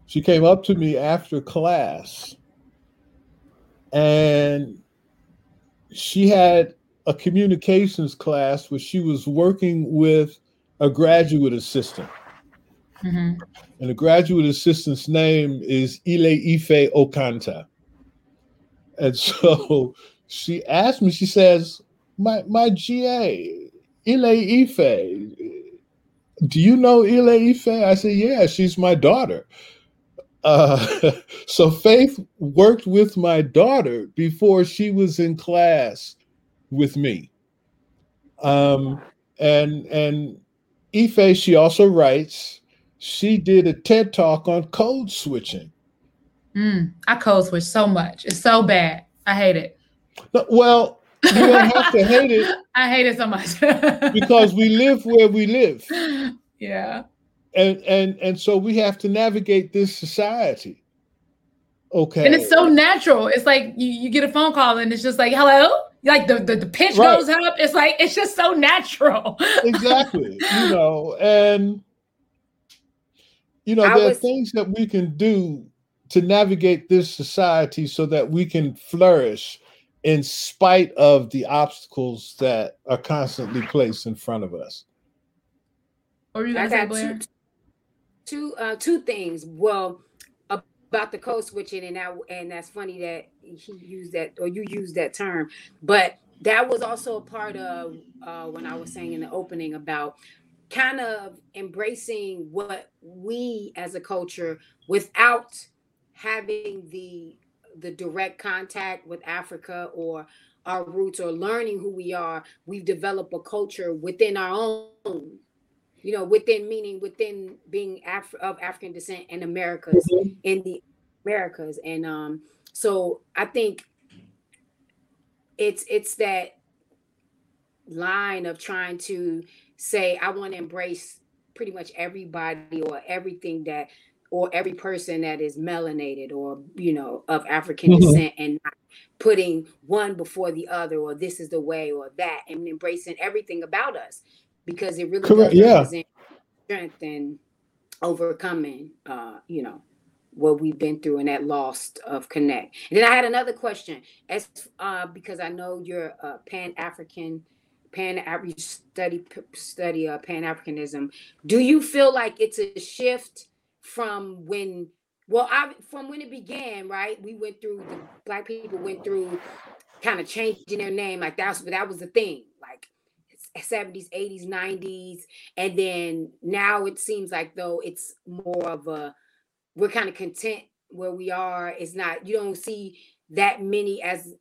she came up to me after class and she had a communications class where she was working with a graduate assistant. Mm-hmm. And the graduate assistant's name is Ile Ife Okantah. And so [laughs] she asked me, she says, my my GA, Ile Ife. Do you know Ile Ife? I said, yeah, she's my daughter. Uh, [laughs] so Faith worked with my daughter before she was in class with me. Um, and and Ife, she also writes. She did a TED talk on code switching. Mm, I code switch so much. It's so bad. I hate it. Well, you don't have to hate it. [laughs] I hate it so much [laughs] because we live where we live. Yeah. And and and so we have to navigate this society. Okay. And it's so natural. It's like you, you get a phone call and it's just like, hello. Like the, the, the pitch right. goes up. It's like it's just so natural. [laughs] exactly. You know, and you know, I there was... are things that we can do to navigate this society so that we can flourish in spite of the obstacles that are constantly placed in front of us. Or you got two, two, uh, two things. Well, about the code switching, and that, and that's funny that he used that or you used that term, but that was also a part of uh, when I was saying in the opening about kind of embracing what we as a culture without having the the direct contact with Africa or our roots or learning who we are, we've developed a culture within our own, you know, within meaning within being Af- of African descent in Americas, mm-hmm. in the Americas. And um, so I think it's it's that line of trying to say, I want to embrace pretty much everybody or everything that or every person that is melanated or you know of African mm-hmm. descent and not putting one before the other or this is the way or that and embracing everything about us because it really Correct. yeah. strength and overcoming uh you know what we've been through and that loss of connect. And then I had another question as uh because I know you're a pan-African pan you study study uh, pan Africanism. Do you feel like it's a shift from when? Well, I, from when it began, right? We went through the black people went through kind of changing their name, like that's that was the thing, like 70s, 80s, 90s, and then now it seems like though it's more of a we're kind of content where we are. It's not you don't see that many as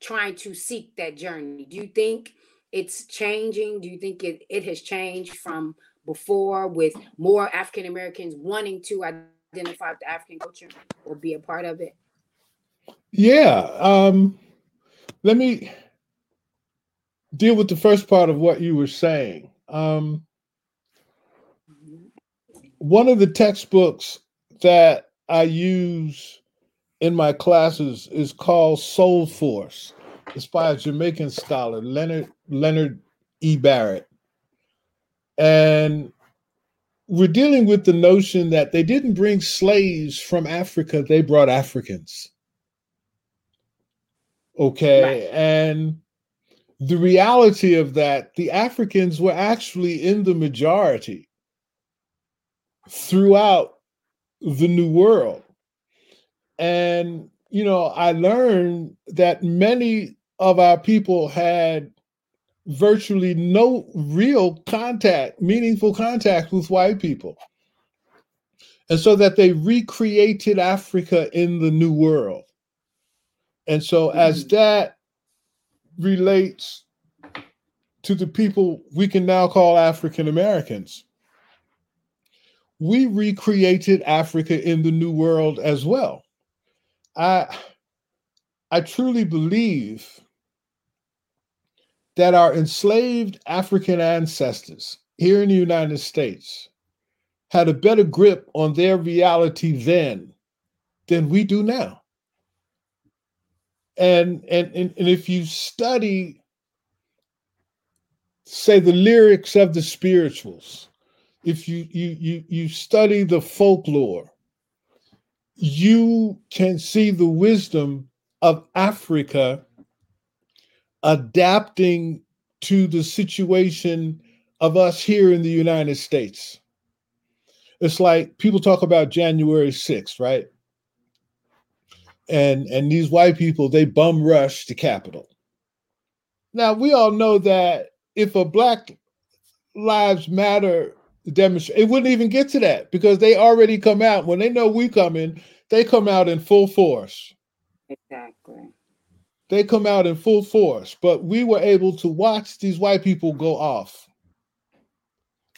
trying to seek that journey. Do you think it's changing? Do you think it, it has changed from before with more African Americans wanting to identify with the African culture or be a part of it? Yeah. Um, let me deal with the first part of what you were saying. Um, one of the textbooks that I use in my classes is called Soul Force. It's by a Jamaican scholar, Leonard Leonard E. Barrett. And we're dealing with the notion that they didn't bring slaves from Africa, they brought Africans. Okay. Right. And the reality of that, the Africans were actually in the majority throughout the New World. And, you know, I learned that many of our people had virtually no real contact, meaningful contact with white people. And so that they recreated Africa in the New World. And so, mm-hmm. as that relates to the people we can now call African Americans, we recreated Africa in the New World as well. I I truly believe that our enslaved African ancestors here in the United States had a better grip on their reality then than we do now. And, and, and, and if you study, say, the lyrics of the spirituals, if you, you, you, you study the folklore, you can see the wisdom of Africa adapting to the situation of us here in the United States. It's like people talk about January 6th, right? And and these white people they bum rush the Capitol. Now we all know that if a Black Lives Matter demonstration. It wouldn't even get to that because they already come out when they know we come in. They come out in full force. Exactly. They come out in full force, but we were able to watch these white people go off.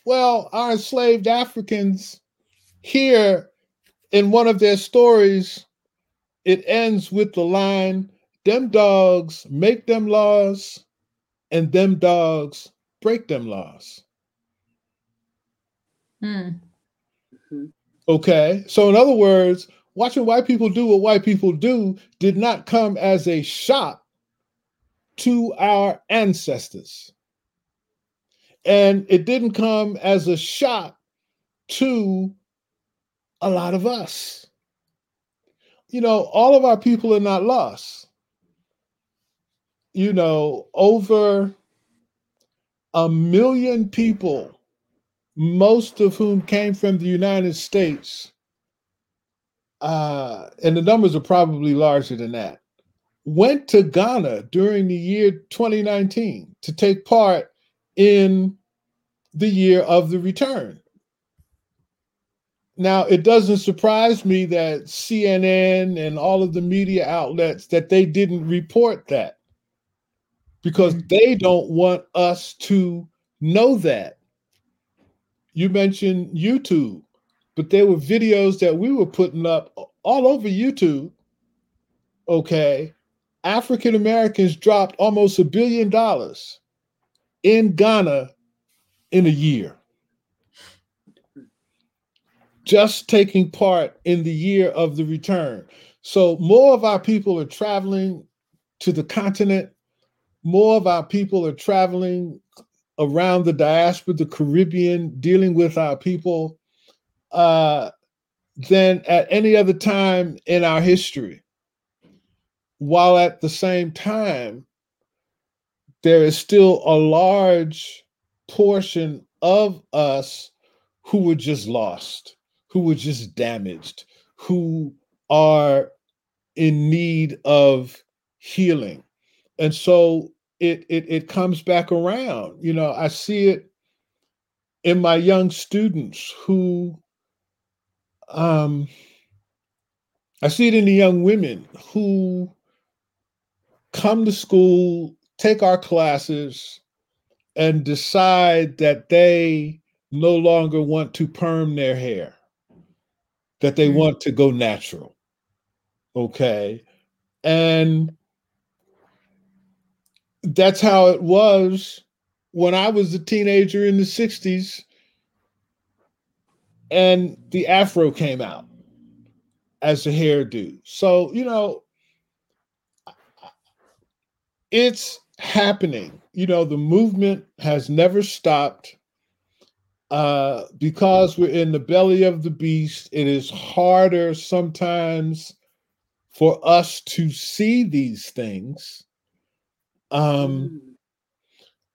Well, our enslaved Africans here in one of their stories, it ends with the line, them dogs make them laws, and them dogs break them laws. Hmm. Okay. So, in other words, watching white people do what white people do did not come as a shock to our ancestors. And it didn't come as a shock to a lot of us. You know, all of our people are not lost. You know, over a million people most of whom came from the United States, uh, and the numbers are probably larger than that, went to Ghana during the year 2019 to take part in the year of the return. Now, it doesn't surprise me that CNN and all of the media outlets that they didn't report that because mm. they don't want us to know that you mentioned YouTube, but there were videos that we were putting up all over YouTube. Okay. African Americans dropped almost a billion dollars in Ghana in a year. Just taking part in the year of the return. So, more of our people are traveling to the continent, more of our people are traveling around the diaspora, the Caribbean, dealing with our people uh, than at any other time in our history. While at the same time, there is still a large portion of us who were just lost, who were just damaged, who are in need of healing. And so it, it it comes back around. You know, I see it in my young students who um I see it in the young women who come to school, take our classes, and decide that they no longer want to perm their hair, that they mm-hmm. want to go natural. Okay. And that's how it was when I was a teenager in the 60s and the afro came out as a hairdo. So, you know, it's happening. You know, the movement has never stopped. Uh, because we're in the belly of the beast, it is harder sometimes for us to see these things. Um, mm.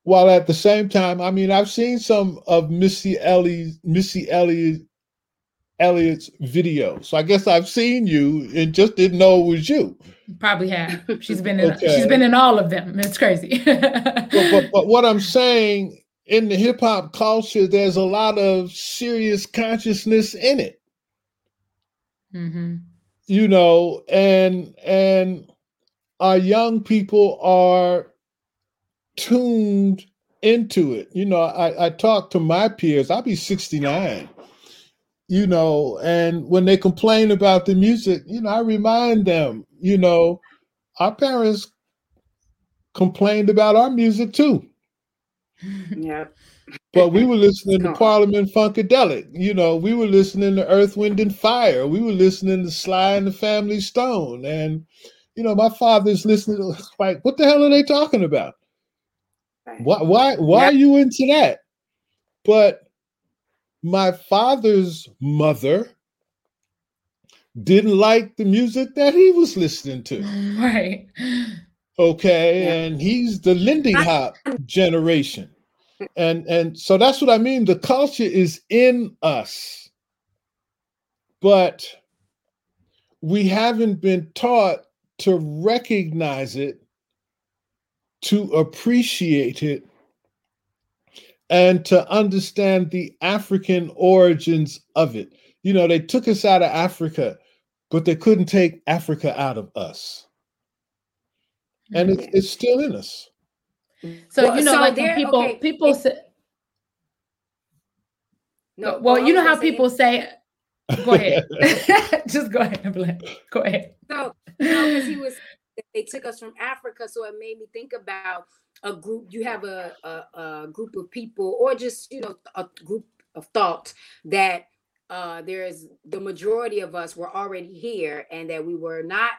While at the same time, I mean, I've seen some of Missy Elliott's Missy Elliott Elliott's video. So I guess I've seen you and just didn't know it was you. Probably have. She's been in okay. she's been in all of them. It's crazy. [laughs] but, but, but what I'm saying in the hip hop culture, there's a lot of serious consciousness in it. Mm-hmm. You know, and and our young people are tuned into it. You know, I, I talk to my peers. I'll be 69 you know, and when they complain about the music, you know, I remind them, you know, our parents complained about our music too. Yeah. But we were listening to Parliament Funkadelic. You know, we were listening to Earth, Wind, and Fire. We were listening to Sly and the Family Stone. And, you know, my father's listening to like, what the hell are they talking about? Why why why yeah. are you into that? But my father's mother didn't like the music that he was listening to. [laughs] Right. Okay, yeah. and he's the Lindy Hop [laughs] generation. And and so that's what I mean. The culture is in us. But we haven't been taught to recognize it, to appreciate it, and to understand the African origins of it. You know, they took us out of Africa, but they couldn't take Africa out of us. And it's, it's still in us. So, well, you know, so like when people okay. people say no, well, you know how people say go ahead. [laughs] [laughs] Just go ahead, Go ahead. So, [laughs] you know, because he was they took us from Africa, so it made me think about a group you have a, a, a group of people or just you know a group of thought that uh, there's the majority of us were already here and that we were not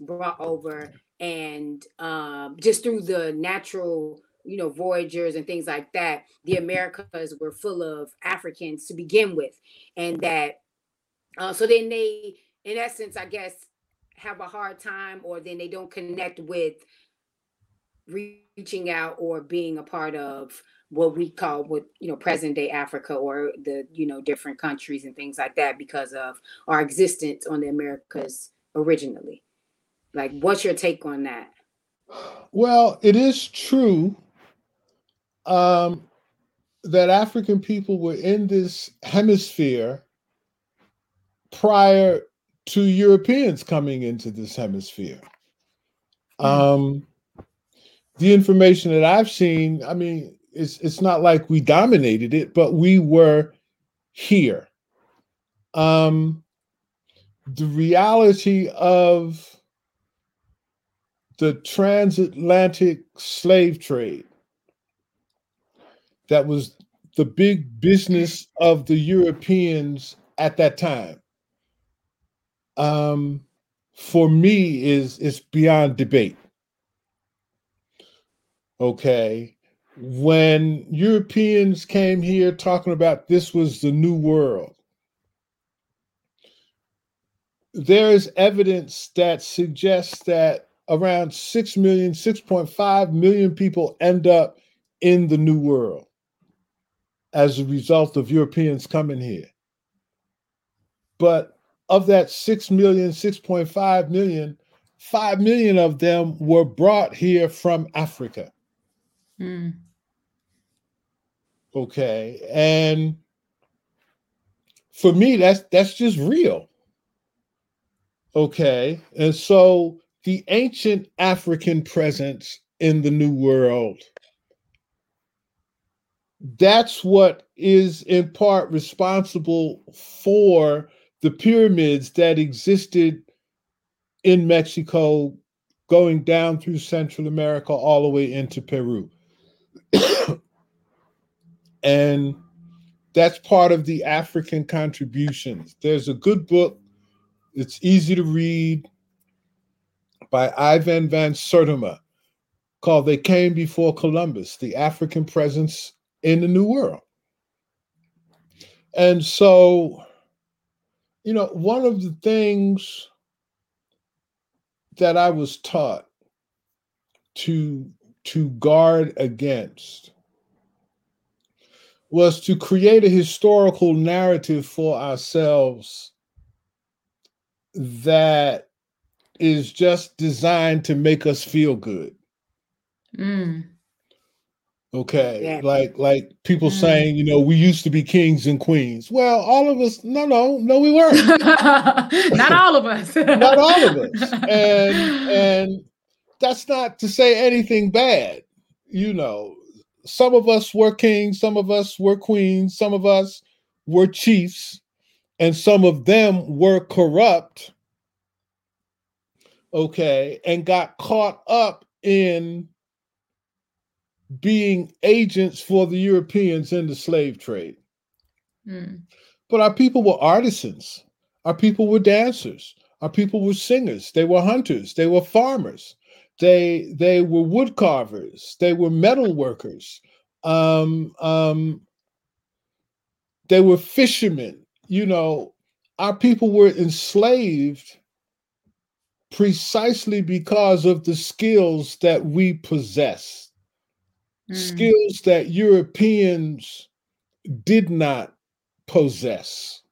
brought over and um, just through the natural you know voyagers and things like that the americas were full of africans to begin with and that uh, so then they in essence i guess have a hard time or then they don't connect with reaching out or being a part of what we call what you know present day africa or the you know different countries and things like that because of our existence on the americas originally. Like what's your take on that? Well it is true um that african people were in this hemisphere prior to europeans coming into this hemisphere mm. um the information that I've seen, I mean, it's it's not like we dominated it, but we were here. Um, the reality of the transatlantic slave trade that was the big business of the Europeans at that time. Um, for me, is is beyond debate okay when europeans came here talking about this was the new world there is evidence that suggests that around 6 million, 6.5 million people end up in the New World as a result of Europeans coming here. But of that 6 million, 6.5 million, 5 million of them were brought here from Africa. Mm. Okay. And for me, that's that's just real. Okay. And so the ancient African presence in the New World, that's what is in part responsible for the pyramids that existed in Mexico, going down through Central America all the way into Peru. [coughs] and that's part of the African contributions. There's a good book, it's easy to read by Ivan van Sertima called They Came Before Columbus The African Presence in the New World. And so, you know, one of the things that I was taught to to guard against was to create a historical narrative for ourselves that is just designed to make us feel good. Mm. Okay. Yeah. Like like people Mm. saying, you know, we used to be kings and queens. Well, all of us, no, no, no, we weren't. [laughs] Not all of us. [laughs] not all of us and [laughs] and that's not to say anything bad you know some of us were kings some of us were queens some of us were chiefs and some of them were corrupt okay and got caught up in being agents for the europeans in the slave trade Mm. but our people were artisans. Our people were dancers. Our people were singers. They were hunters. They were farmers. They they were wood carvers. They were metal workers. Um, um, they were fishermen. You know, our people were enslaved precisely because of the skills that we possess, Mm. skills that Europeans did not possess.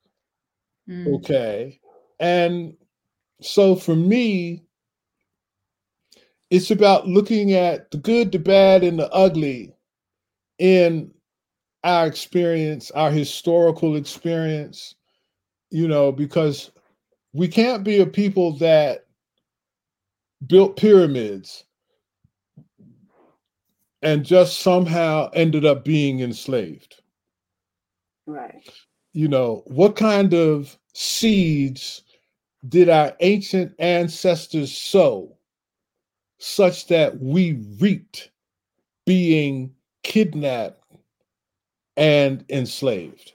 Mm. Okay. And so for me, it's about looking at the good, the bad, and the ugly in our experience, our historical experience, you know, because we can't be a people that built pyramids and just somehow ended up being enslaved Right. you know, what kind of seeds did our ancient ancestors sow such that we reaped being kidnapped and enslaved?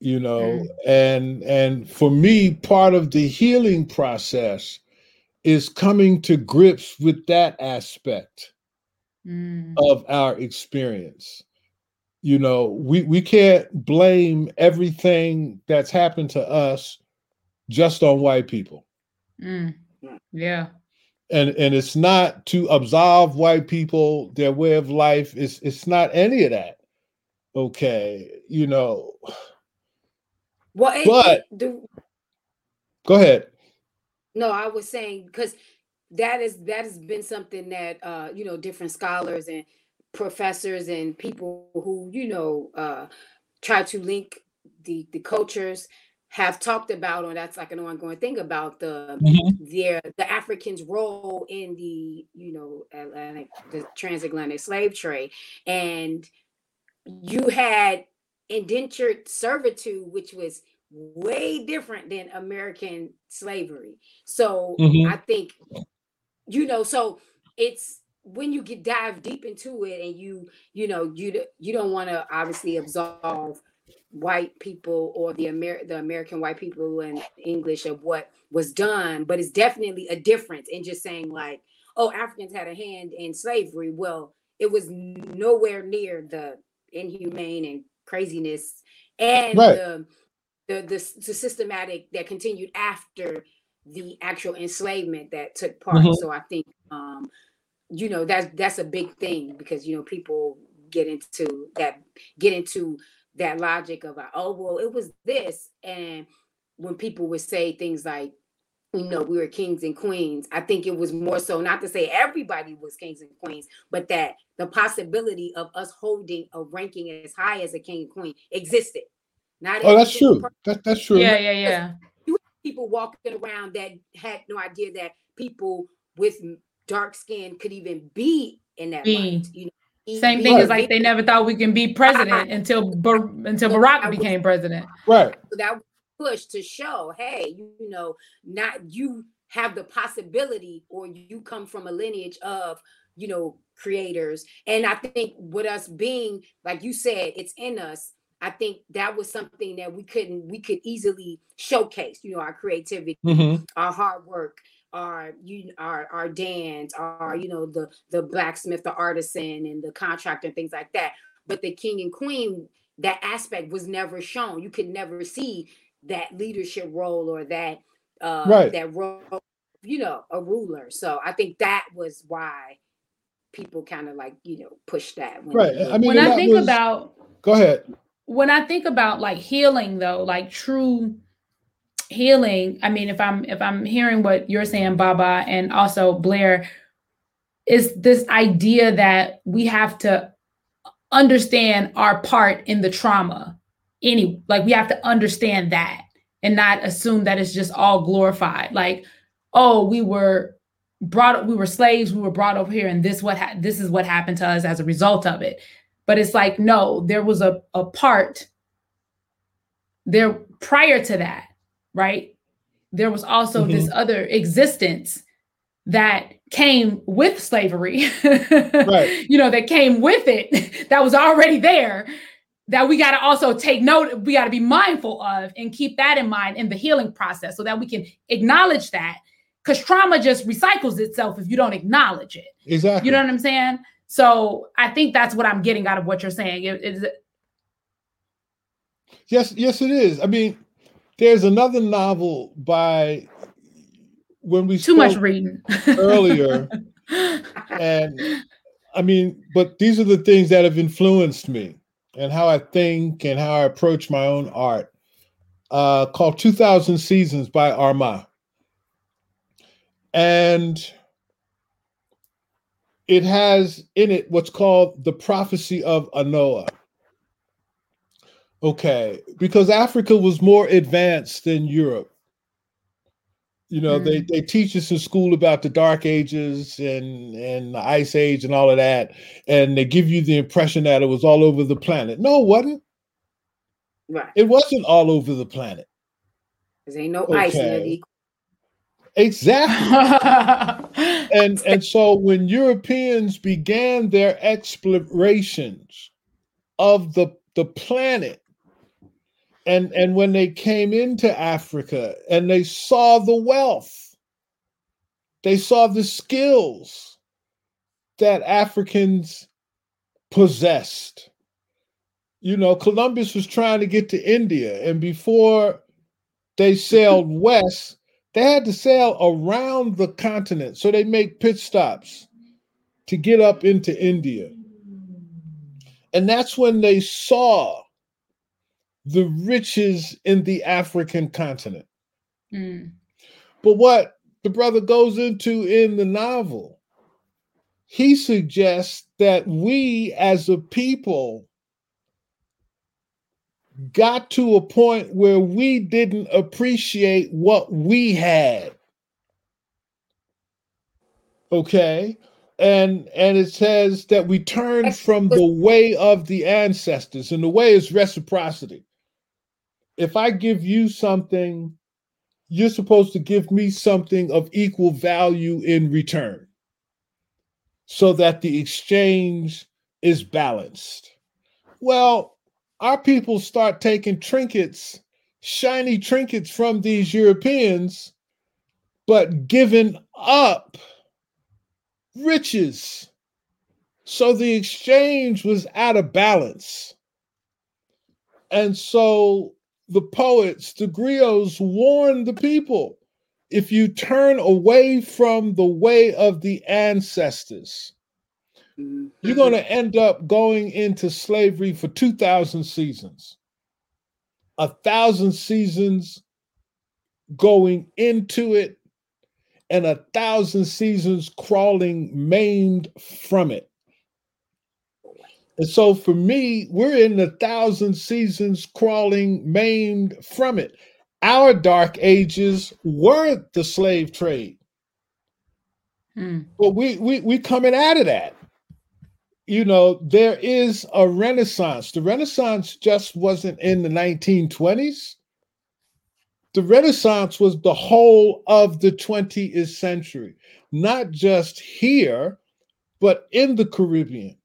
You know, Mm. and and for me, part of the healing process is coming to grips with that aspect Mm. of our experience. You know, we, we can't blame everything that's happened to us just on white people. Mm. Yeah. And and it's not to absolve white people, their way of life. It's it's not any of that. Okay. You know, Well, it, But- it- the, go ahead. no, I was saying because that is that has been something that uh, you know different scholars and professors and people who you know uh, try to link the the cultures have talked about, or that's like an ongoing thing about the their the Africans' role in the you know Atlantic the transatlantic slave trade, and you had indentured servitude, which was way different than American slavery. So Mhm. I think you know, so it's when you get dive deep into it and you you know you you don't want to obviously absolve white people or the Amer- the American white people and English of what was done, but it's definitely a difference in just saying like, oh, Africans had a hand in slavery. Well, it was nowhere near the inhumane and craziness and Right. the, the the the systematic that continued after the actual enslavement that took part. Mm-hmm. So I think um, you know that's that's a big thing because you know people get into that get into that logic of oh well it was this. And when people would say things like you know we were kings and queens i think it was more so not to say everybody was kings and queens but that the possibility of us holding a ranking as high as a king and queen existed. Not oh that's true. that, that's true. Yeah yeah yeah people walking around that had no idea that people with dark skin could even be in that be. you know same thing as like they never thought we can be [laughs] president until until Barack became president. Right. So that push to show, hey, you, you know, not you have the possibility, or you come from a lineage of, you know, creators. And I think with us being, like you said, it's in us. I think that was something that we couldn't, we could easily showcase, you know, our creativity, mm-hmm. our hard work, our you our our dance, our you know the the blacksmith, the artisan, and the contractor and things like that. But the king and queen, that aspect was never shown. You could never see that leadership role or that uh, right. that role, you know, a ruler. So I think that was why people kind of like you know push that. When right. I mean, when I think was... about, go ahead. When I think about like healing, though, like true healing i mean if i'm if i'm hearing what you're saying baba and also blair is this idea that we have to understand our part in the trauma. Any like we have to understand that and not assume that it's just all glorified. Like oh we were brought we were slaves we were brought over here and this what ha- this is what happened to us as a result of it but it's like no there was a, a part there prior to that right? There was also mm-hmm. this other existence that came with slavery, [laughs] right. you know, that came with it, that was already there, that we got to also take note, we got to be mindful of and keep that in mind in the healing process so that we can acknowledge that. Because trauma just recycles itself if you don't acknowledge it. Exactly. You know what I'm saying? So I think that's what I'm getting out of what you're saying. It, it, yes, yes, it is. I mean, there's another novel by when we too much reading earlier, [laughs] and I mean, but these are the things that have influenced me and how I think and how I approach my own art. Uh, called 2000 Seasons by Armah. And it has in it what's called the prophecy of Anoa. Okay, because Africa was more advanced than Europe. You know, mm. they, they teach us in school about the dark ages and and the ice age and all of that, and they give you the impression that it was all over the planet. No, it wasn't. Right. It wasn't all over the planet. There ain't no okay. ice in it. Exactly. [laughs] and and so when Europeans began their explorations of the the planet, and and when they came into africa and they saw the wealth they saw the skills that africans possessed you know columbus was trying to get to india and before they sailed west they had to sail around the continent so they make pit stops to get up into india and that's when they saw the riches in the African continent. Mm. But what the brother goes into in the novel, he suggests that we as a people got to a point where we didn't appreciate what we had. Okay? And and it says that we turned from the way of the ancestors, and the way is reciprocity if I give you something, you're supposed to give me something of equal value in return so that the exchange is balanced. Well, our people start taking trinkets, shiny trinkets from these Europeans, but giving up riches. So the exchange was out of balance. And so the poets, the griots warned the people if you turn away from the way of the ancestors, You're going to end up going into slavery for 2,000 seasons. A thousand seasons going into it, and a thousand seasons crawling maimed from it. And so for me, we're in the thousand seasons crawling maimed from it. Our dark ages were the slave trade. Hmm. But we we we coming out of that. You know, there is a renaissance. The renaissance just wasn't in the 1920s. The renaissance was the whole of the 20th century, not just here, but in the Caribbean,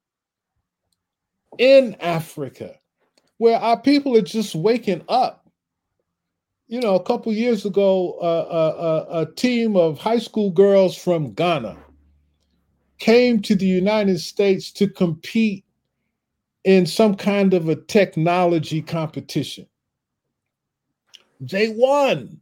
in Africa, where our people are just waking up. You know, a couple years ago, uh, uh, uh, a team of high school girls from Ghana came to the United States to compete in some kind of a technology competition. They won.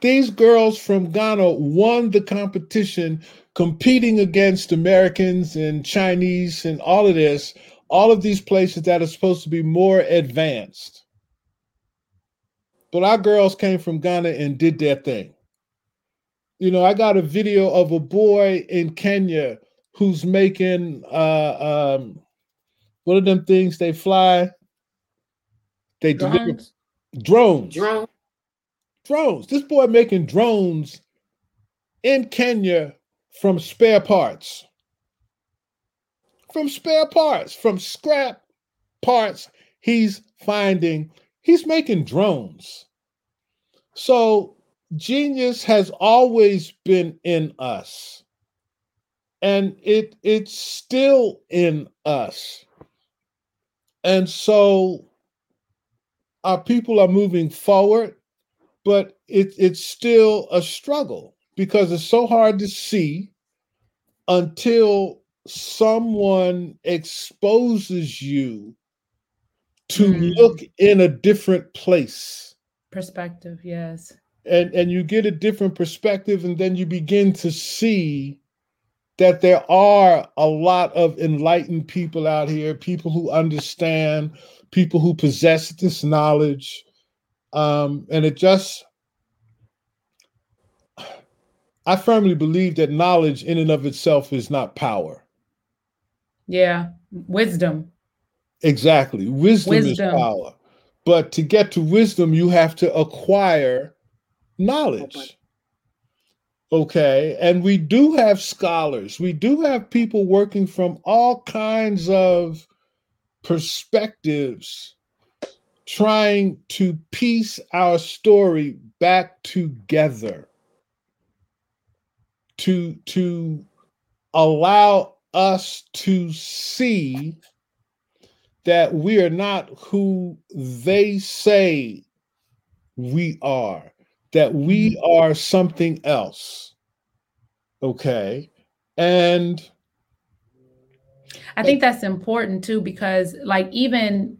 These girls from Ghana won the competition competing against Americans and Chinese and all of this, all of these places that are supposed to be more advanced. But our girls came from Ghana and did their thing. You know, I got a video of a boy in Kenya who's making uh um what are them things they fly? They deliver Drones? drones. Drone. Drones. This boy making drones in Kenya from spare parts. From spare parts, from scrap parts, he's finding, he's making drones. So genius has always been in us. And it it's still in us. And so our people are moving forward, but it, it's still a struggle because it's so hard to see until someone exposes you to Mm. look in a different place Perspective, yes. And and you get a different perspective and then you begin to see that there are a lot of enlightened people out here people who understand people who possess this knowledge um and it just i firmly believe that knowledge in and of itself is not power Yeah. Wisdom. exactly wisdom, is power but to get to wisdom you have to acquire knowledge. Okay and we do have scholars. We do have people working from all kinds of perspectives trying to piece our story back together to to allow us to see that we are not who they say we are that we mm-hmm. are something else okay and I think that's important too because like even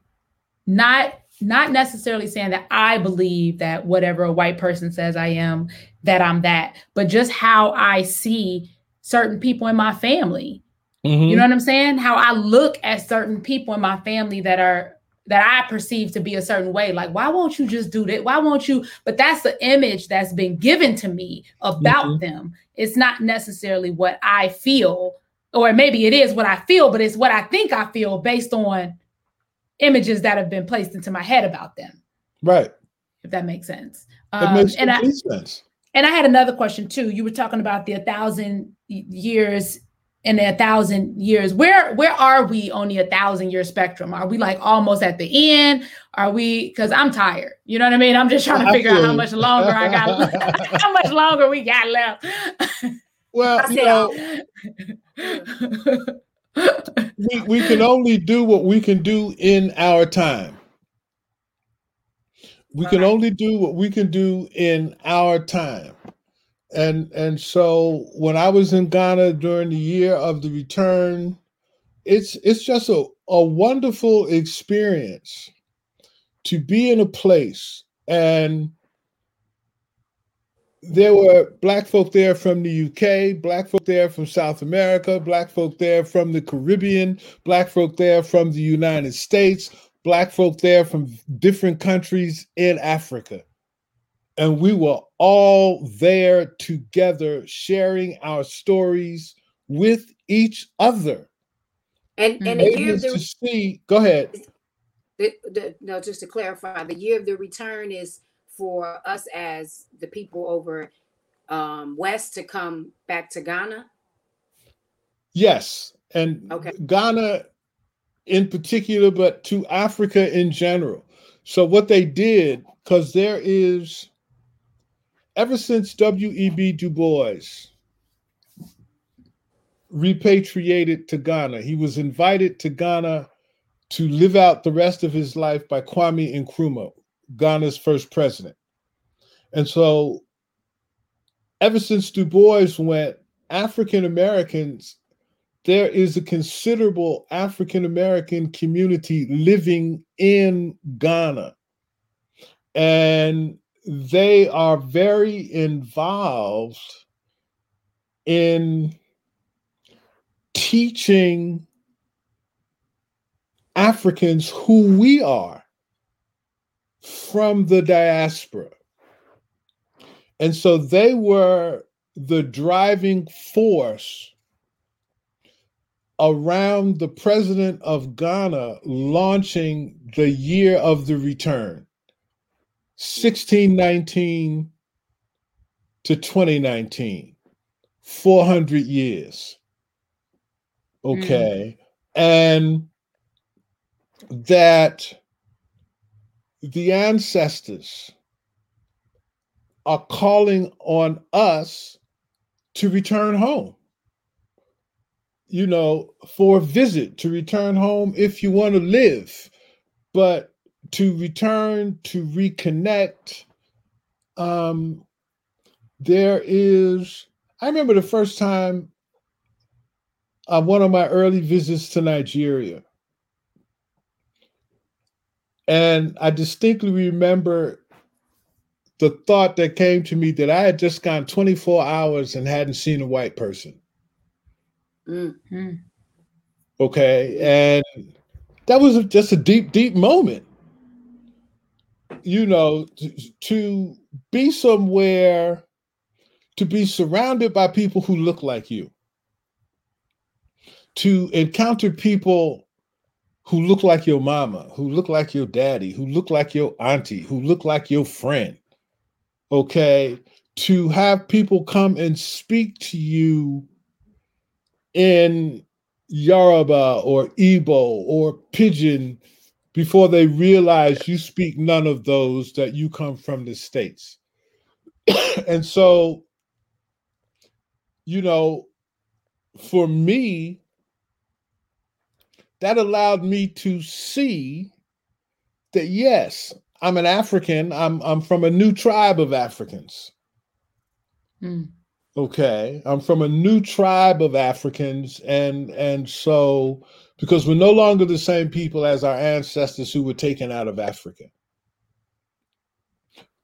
not not necessarily saying that I believe that whatever a white person says I am that I'm that, but just how I see certain people in my family. You mm-hmm. know what I'm saying? How I look at certain people in my family that are that I perceive to be a certain way. Like, why won't you just do that? Why won't you? But that's the image that's been given to me about Mhm. them. It's not necessarily what I feel, or maybe it is what I feel, but it's what I think I feel based on images that have been placed into my head about them. right If that makes sense. that Um, makes and I, sense and I had another question too. You were talking about the a thousand years the a thousand years. Where where are we on the a thousand year spectrum? Are we like almost at the end? Are we? Because I'm tired. You know what I mean. I'm just trying to oh, figure out how much longer I got. [laughs] [laughs] how much longer we got left? well [laughs] you know we, we can only do what we can do in our time we can Right. only do what we can do in our time and and so when i was in ghana during the year of the return it's it's just a, a wonderful experience to be in a place and there were black folk there from the UK, black folk there from South America, black folk there from the Caribbean, black folk there from the United States, black folk there from different countries in Africa. And we were all there together sharing our stories with each other. And and the year of the, see, go ahead. the, the no, just to clarify, the year of the return is for us as the people over um west to come back to Ghana. Yes. And Okay. Ghana in particular, but to Africa in general. So, what they did, because there is, ever since W.E.B. Du Bois repatriated to Ghana, he was invited to Ghana to live out the rest of his life by Kwame Nkrumah, Ghana's first president. And so, ever since Du Bois went, African Americans there is a considerable African American community living in Ghana. And they are very involved in teaching Africans who we are from the diaspora. And so they were the driving force around the president of Ghana launching the year of the return, 1619 to 2019, 400 years. Okay. Mm. And that the ancestors are calling on us to return home you know, for a visit, to return home if you want to live, but to return, to reconnect. Um, there is, I remember the first time uh, one of my early visits to Nigeria. And I distinctly remember the thought that came to me that I had just gone 24 hours and hadn't seen a white person. Mm. Mm. Okay. And that was just a deep, deep moment. You know, to, to be somewhere, to be surrounded by people who look like you, to encounter people who look like your mama, who look like your daddy, who look like your auntie, who look like your friend. Okay. To have people come and speak to you in Yoruba or Igbo or Pidgin before they realize you speak none of those, that you come from the States. [coughs] and so, you know, for me, that allowed me to see that yes, I'm an African, I'm, I'm from a new tribe of Africans. Mm. Okay, I'm from a new tribe of Africans, and and so because we're no longer the same people as our ancestors who were taken out of Africa,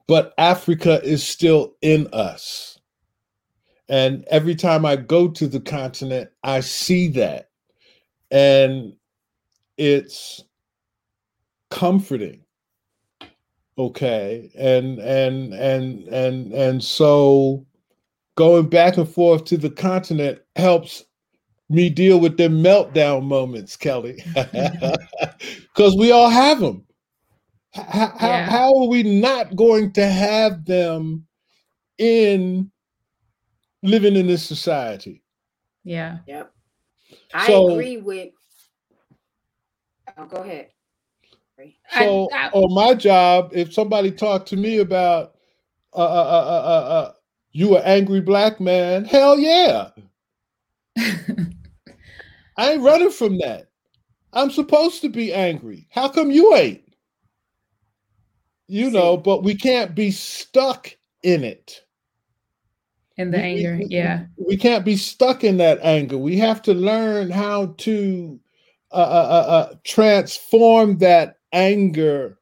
but Africa is still in us, and every time I go to the continent, I see that, and it's comforting. Okay, and and and and and so going back and forth to the continent helps me deal with them meltdown moments, Kelly, [laughs] because we all have them. How, Yeah. how are we not going to have them in living in this society? Yeah. Yep. I So- agree with. Oh, go ahead. So, I- on my job, if somebody talked to me about, uh, uh, uh, uh, uh, uh, you an angry black man, hell yeah. [laughs] I ain't running from that. I'm supposed to be angry. How come you ain't? You know, but we can't be stuck in it. In the We- anger. we- Yeah. We can't be stuck in that anger. We have to learn how to uh, uh, uh, uh, transform that anger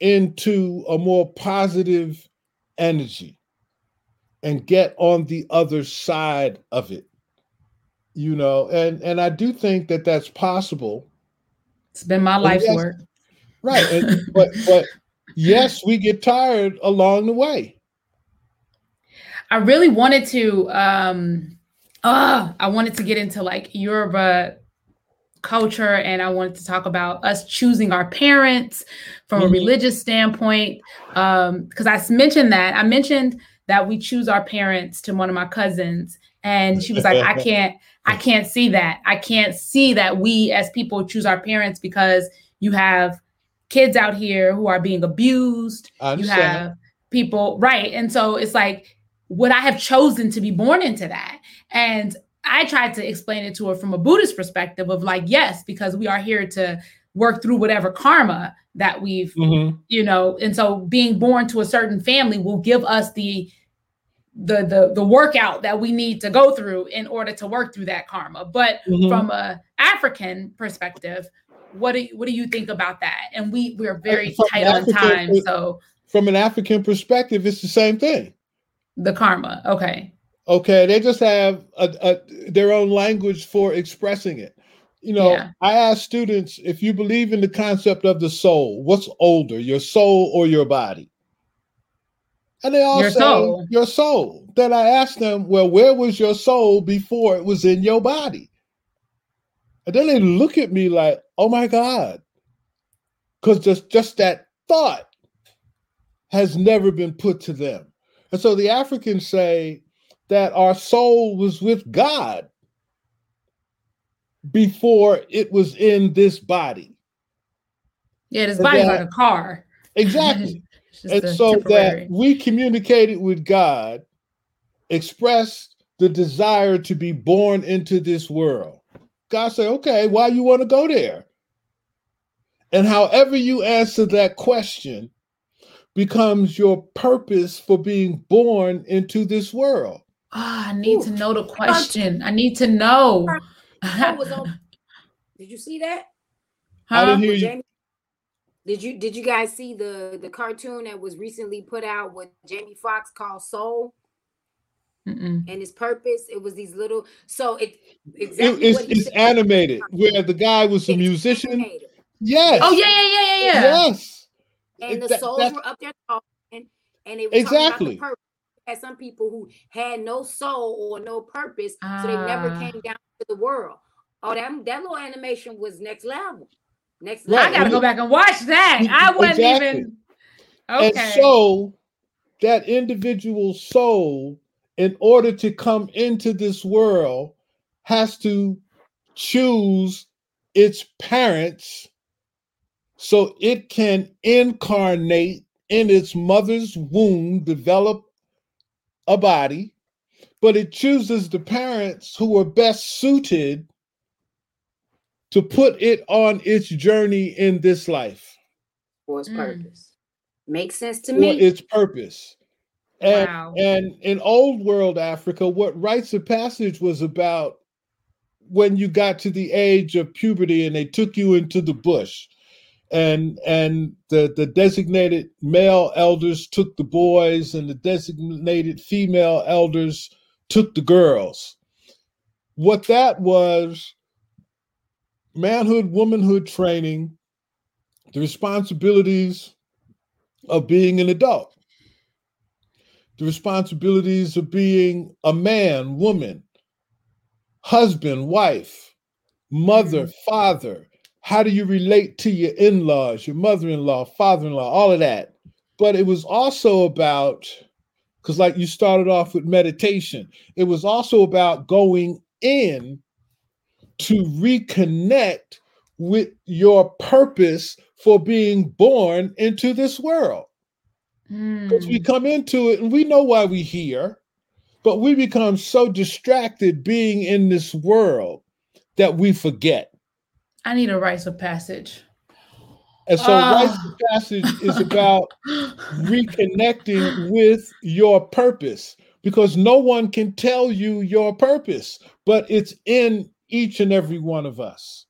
into a more positive energy. and get on the other side of it you know and and i do think that that's possible. It's been my life's yes, work. right and, [laughs] but but yes we get tired along the way. I really wanted to um uh i wanted to get into like yoruba culture and i wanted to talk about us choosing our parents from mm-hmm. a religious standpoint um because i mentioned that i mentioned that we choose our parents to one of my cousins and she was like i [laughs] can't i can't see that. I can't see that we as people choose our parents because you have kids out here who are being abused. You have people right. And so it's like would i have chosen to be born into that? And i tried to explain it to her from a buddhist perspective of like yes because we are here to work through whatever karma that we've mm-hmm. you know and so being born to a certain family will give us the the the the workout that we need to go through in order to work through that karma. But mm-hmm. from a african perspective what do you, what do you think about that? And we we're very from tight on time so from an african perspective it's the same thing. The karma okay. Okay they just have a, a, their own language for expressing it. You know yeah. i ask students if you believe in the concept of the soul what's older your soul or your body and they all your say soul. your soul. Then I asked them, well, where was your soul before it was in your body? And then they look at me like, oh my God. Because just, just that thought has never been put to them. And so the Africans say that our soul was with God before it was in this body. Yeah, this body's like a car. Exactly. [laughs] and so that we communicated with God, expressed the desire to be born into this world. God said, okay, why you want to go there? And however you answer that question becomes your purpose for being born into this world. Oh, I need Ooh. to know the question. I need to know. [laughs] Did you see that? Huh? I didn't hear you. Did you did you guys see the the cartoon that was recently put out with Jamie Foxx called Soul? Mm-mm. And his purpose, it was these little. So it exactly it, it's, it's animated where the guy was a musician. Animated. Yes. Oh yeah, yeah, yeah, yeah, yeah. Yes. And it, the souls that, were up there talking, and they were exactly. Talking about the Had some people who had no soul or no purpose, so they never ah. came down to the world. Oh, that that little animation was next level. Next, right. I gotta go back and watch that. I wasn't exactly. even okay. And so that individual soul, in order to come into this world, has to choose its parents so it can incarnate in its mother's womb, develop a body, but it chooses the parents who are best suited to put it on its journey in this life. For its mm. purpose. Makes sense to me. Its purpose. And, wow. and in old world Africa, what rites of passage was about when you got to the age of puberty and they took you into the bush and and the, the designated male elders took the boys and the designated female elders took the girls. What that was manhood, womanhood training, the responsibilities of being an adult, the responsibilities of being a man, woman, husband, wife, mother, mm-hmm. father. How do you relate to your in laws, your mother in law, father in law, all of that? But it was also about, because like you started off with meditation, it was also about going in to reconnect with your purpose for being born into this world. Because mm. we come into it and we know why we're here, but we become so distracted being in this world that we forget. I need a rites of passage. And so, uh. rites of passage is about reconnecting with your purpose because no one can tell you your purpose, but it's in each and every one of us.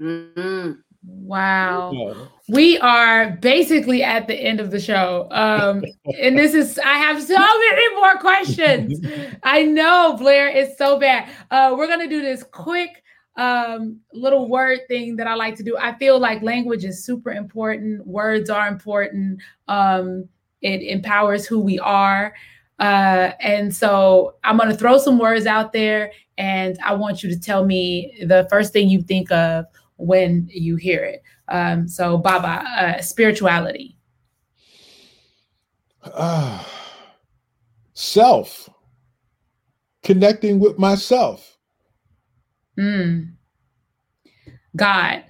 Mm-hmm. Wow. Yeah. We are basically at the end of the show. Um, and this is, I have so many more questions. [laughs] I know, Blair, it's so bad. Uh, we're going to do this quick um, little word thing that I like to do. I feel like language is super important, words are important, um, it empowers who we are. Uh, and so I'm going to throw some words out there, and I want you to tell me the first thing you think of when you hear it. Um, so, Baba, uh, spirituality. Ah, self. Connecting with myself. Mm. God.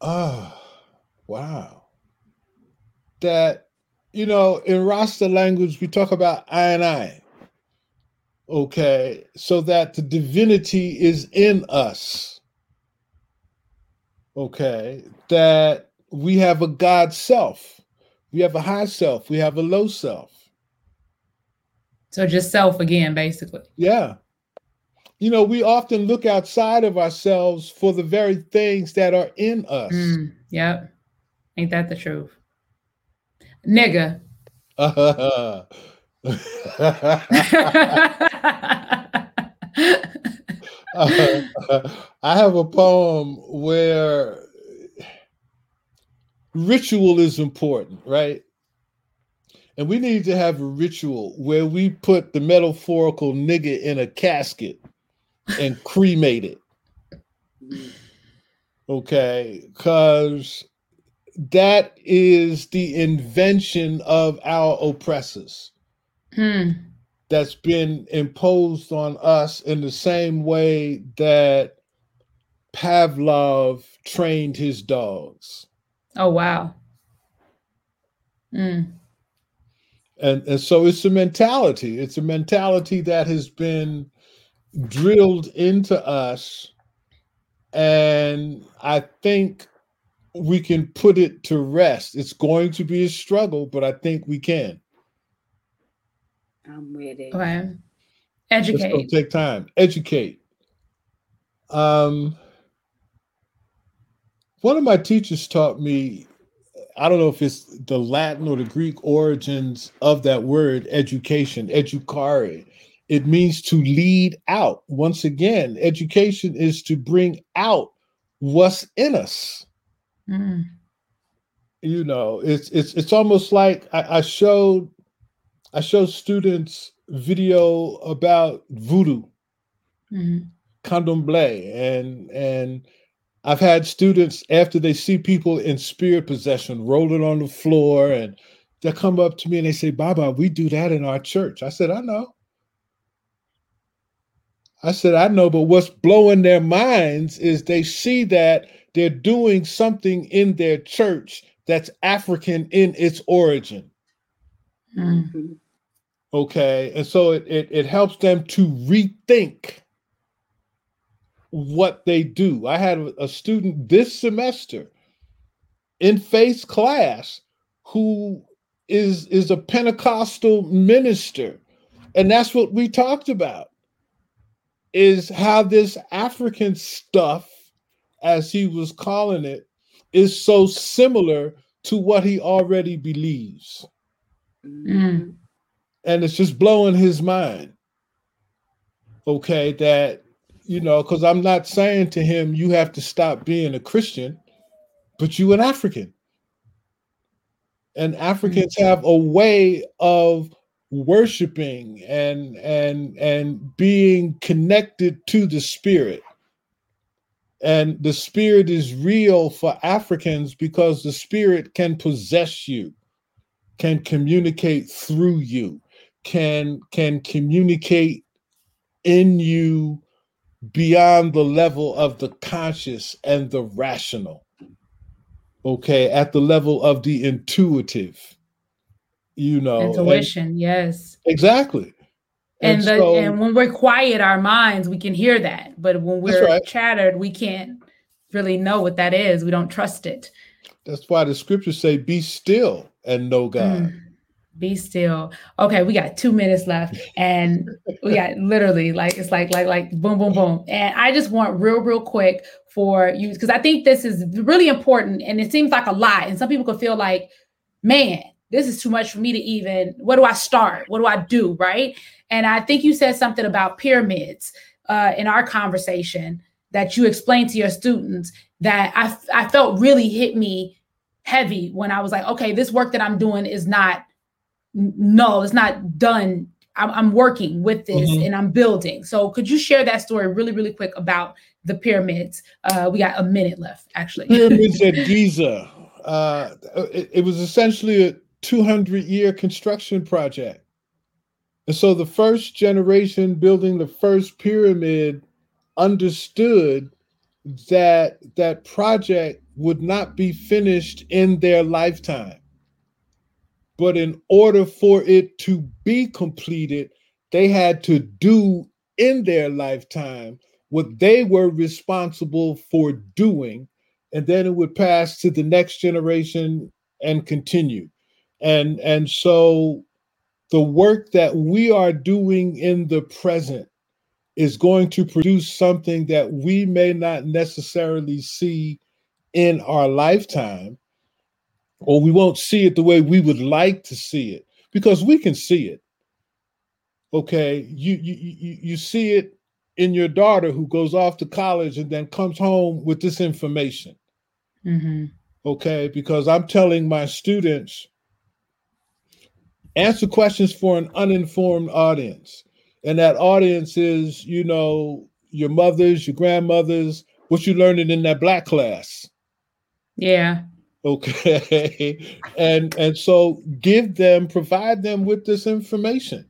Ah, wow. That, you know, in Rasta language, we talk about I and I. Okay, so that the divinity is in us. Okay, that we have a God self, we have a high self, we have a low self. So just self again, basically. Yeah. You know, we often look outside of ourselves for the very things that are in us. Mm, yep. Ain't that the truth? Nigga. [laughs] I have a poem where ritual is important, right? And we need to have a ritual where we put the metaphorical nigga in a casket and cremate it. Mm. Okay, because that is the invention of our oppressors Hmm. that's been imposed on us in the same way that Pavlov trained his dogs. Oh wow. Mm. And, and so it's a mentality. It's a mentality that has been drilled into us. And I think we can put it to rest. It's going to be a struggle, but I think we can. I'm with it. Okay. It's Educate. to take time. Educate. Um, one of my teachers taught me, I don't know if it's the Latin or the Greek origins of that word, education, educare. It means to lead out. Once again, education is to bring out what's in us. Mm. You know, it's it's it's almost like I, I showed I showed students video about voodoo Mhm. candomblé and and i've had students after they see people in spirit possession rolling on the floor and they come up to me and they say baba we do that in our church i said i know i said i know but what's blowing their minds is they see that they're doing something in their church that's african in its origin Mm. Mhm. okay and so it, it it helps them to rethink what they do i had a a student this semester in faith class who is is a pentecostal minister and that's what we talked about is how this african stuff as he was calling it is so similar to what he already believes Mhm. and it's just blowing his mind. Okay, that you know, because I'm not saying to him you have to stop being a Christian, but you an African. And Africans have a way of worshiping and and and being connected to the spirit. And the spirit is real for Africans because the spirit can possess you can communicate through you can can communicate in you beyond the level of the conscious and the rational okay at the level of the intuitive you know and- Intuition, yes. exactly And, the, so- and when we're quiet, our minds, we can hear that. But when we're right. chattered, we can't really know what that is. We don't trust it. that's why the scriptures say be still and know god Mm. Be still. Okay, we got two minutes left, and we got [laughs] literally like it's like like like boom boom boom. And I just want real real quick for you because I think this is really important, and it seems like a lot, and some people could feel like, man, this is too much for me to even. Where do I start? What do I do? Right? And I think you said something about pyramids uh, in our conversation that you explained to your students that I I felt really hit me heavy when I was like, okay, this work that I'm doing is not no, it's not done. I'm, I'm working with this mm-hmm. and I'm building. So could you share that story really, really quick about the pyramids? Uh, we got a minute left, actually. Pyramids at [laughs] Giza. Uh, it, it was essentially a 200 year construction project. And so the first generation building the first pyramid understood that that project would not be finished in their lifetime. But in order for it to be completed, they had to do in their lifetime what they were responsible for doing. And then it would pass to the next generation and continue. And, and so the work that we are doing in the present is going to produce something that we may not necessarily see in our lifetime, or we won't see it the way we would like to see it because we can see it. Okay, you you you, you see it in your daughter who goes off to college and then comes home with this information. Mm-hmm. Okay, because I'm telling my students answer questions for an uninformed audience. And that audience is, you know, your mothers, your grandmothers, what you learning in that black class. Yeah. Okay. [laughs] and and so give them, provide them with this information.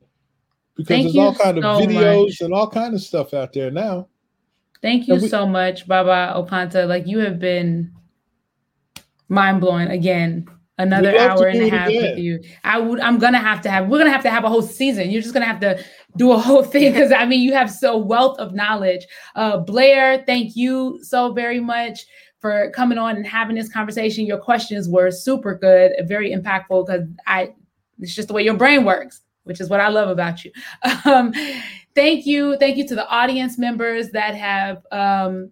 Because Thank there's all kind so of videos much. and all kind of stuff out there now. Thank you we, so much, Baba Okantah. Like you have been mind blowing again another hour and a half with you. I would I'm gonna have to have we're gonna have to have a whole season. You're just gonna have to do a whole thing because I mean you have so wealth of knowledge. Uh Blair, thank you so very much for coming on and having this conversation. Your questions were super good, very impactful because I it's just the way your brain works, which is what I love about you. [laughs] Um, thank you. Thank you to the audience members that have um,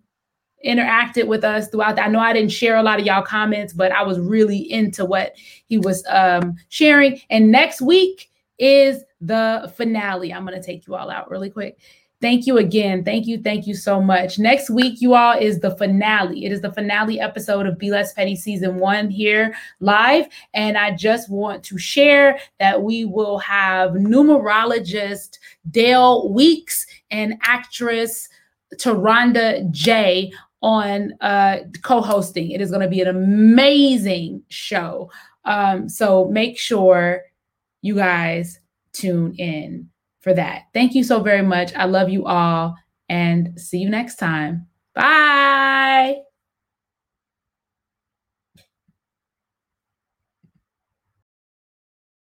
interacted with us throughout. I know I didn't share a lot of y'all comments, but I was really into what he was um, sharing. And next week is the finale. I'm going to take you all out really quick. Thank you again. Thank you. Thank you so much. Next week, you all, is the finale. It is the finale episode of Be Less Petty season one here live. And I just want to share that we will have numerologist Dale Weeks and actress Taronda J on uh, co-hosting. It is going to be an amazing show. Um, so make sure you guys tune in for that. Thank you so very much. I love you all and see you next time. Bye.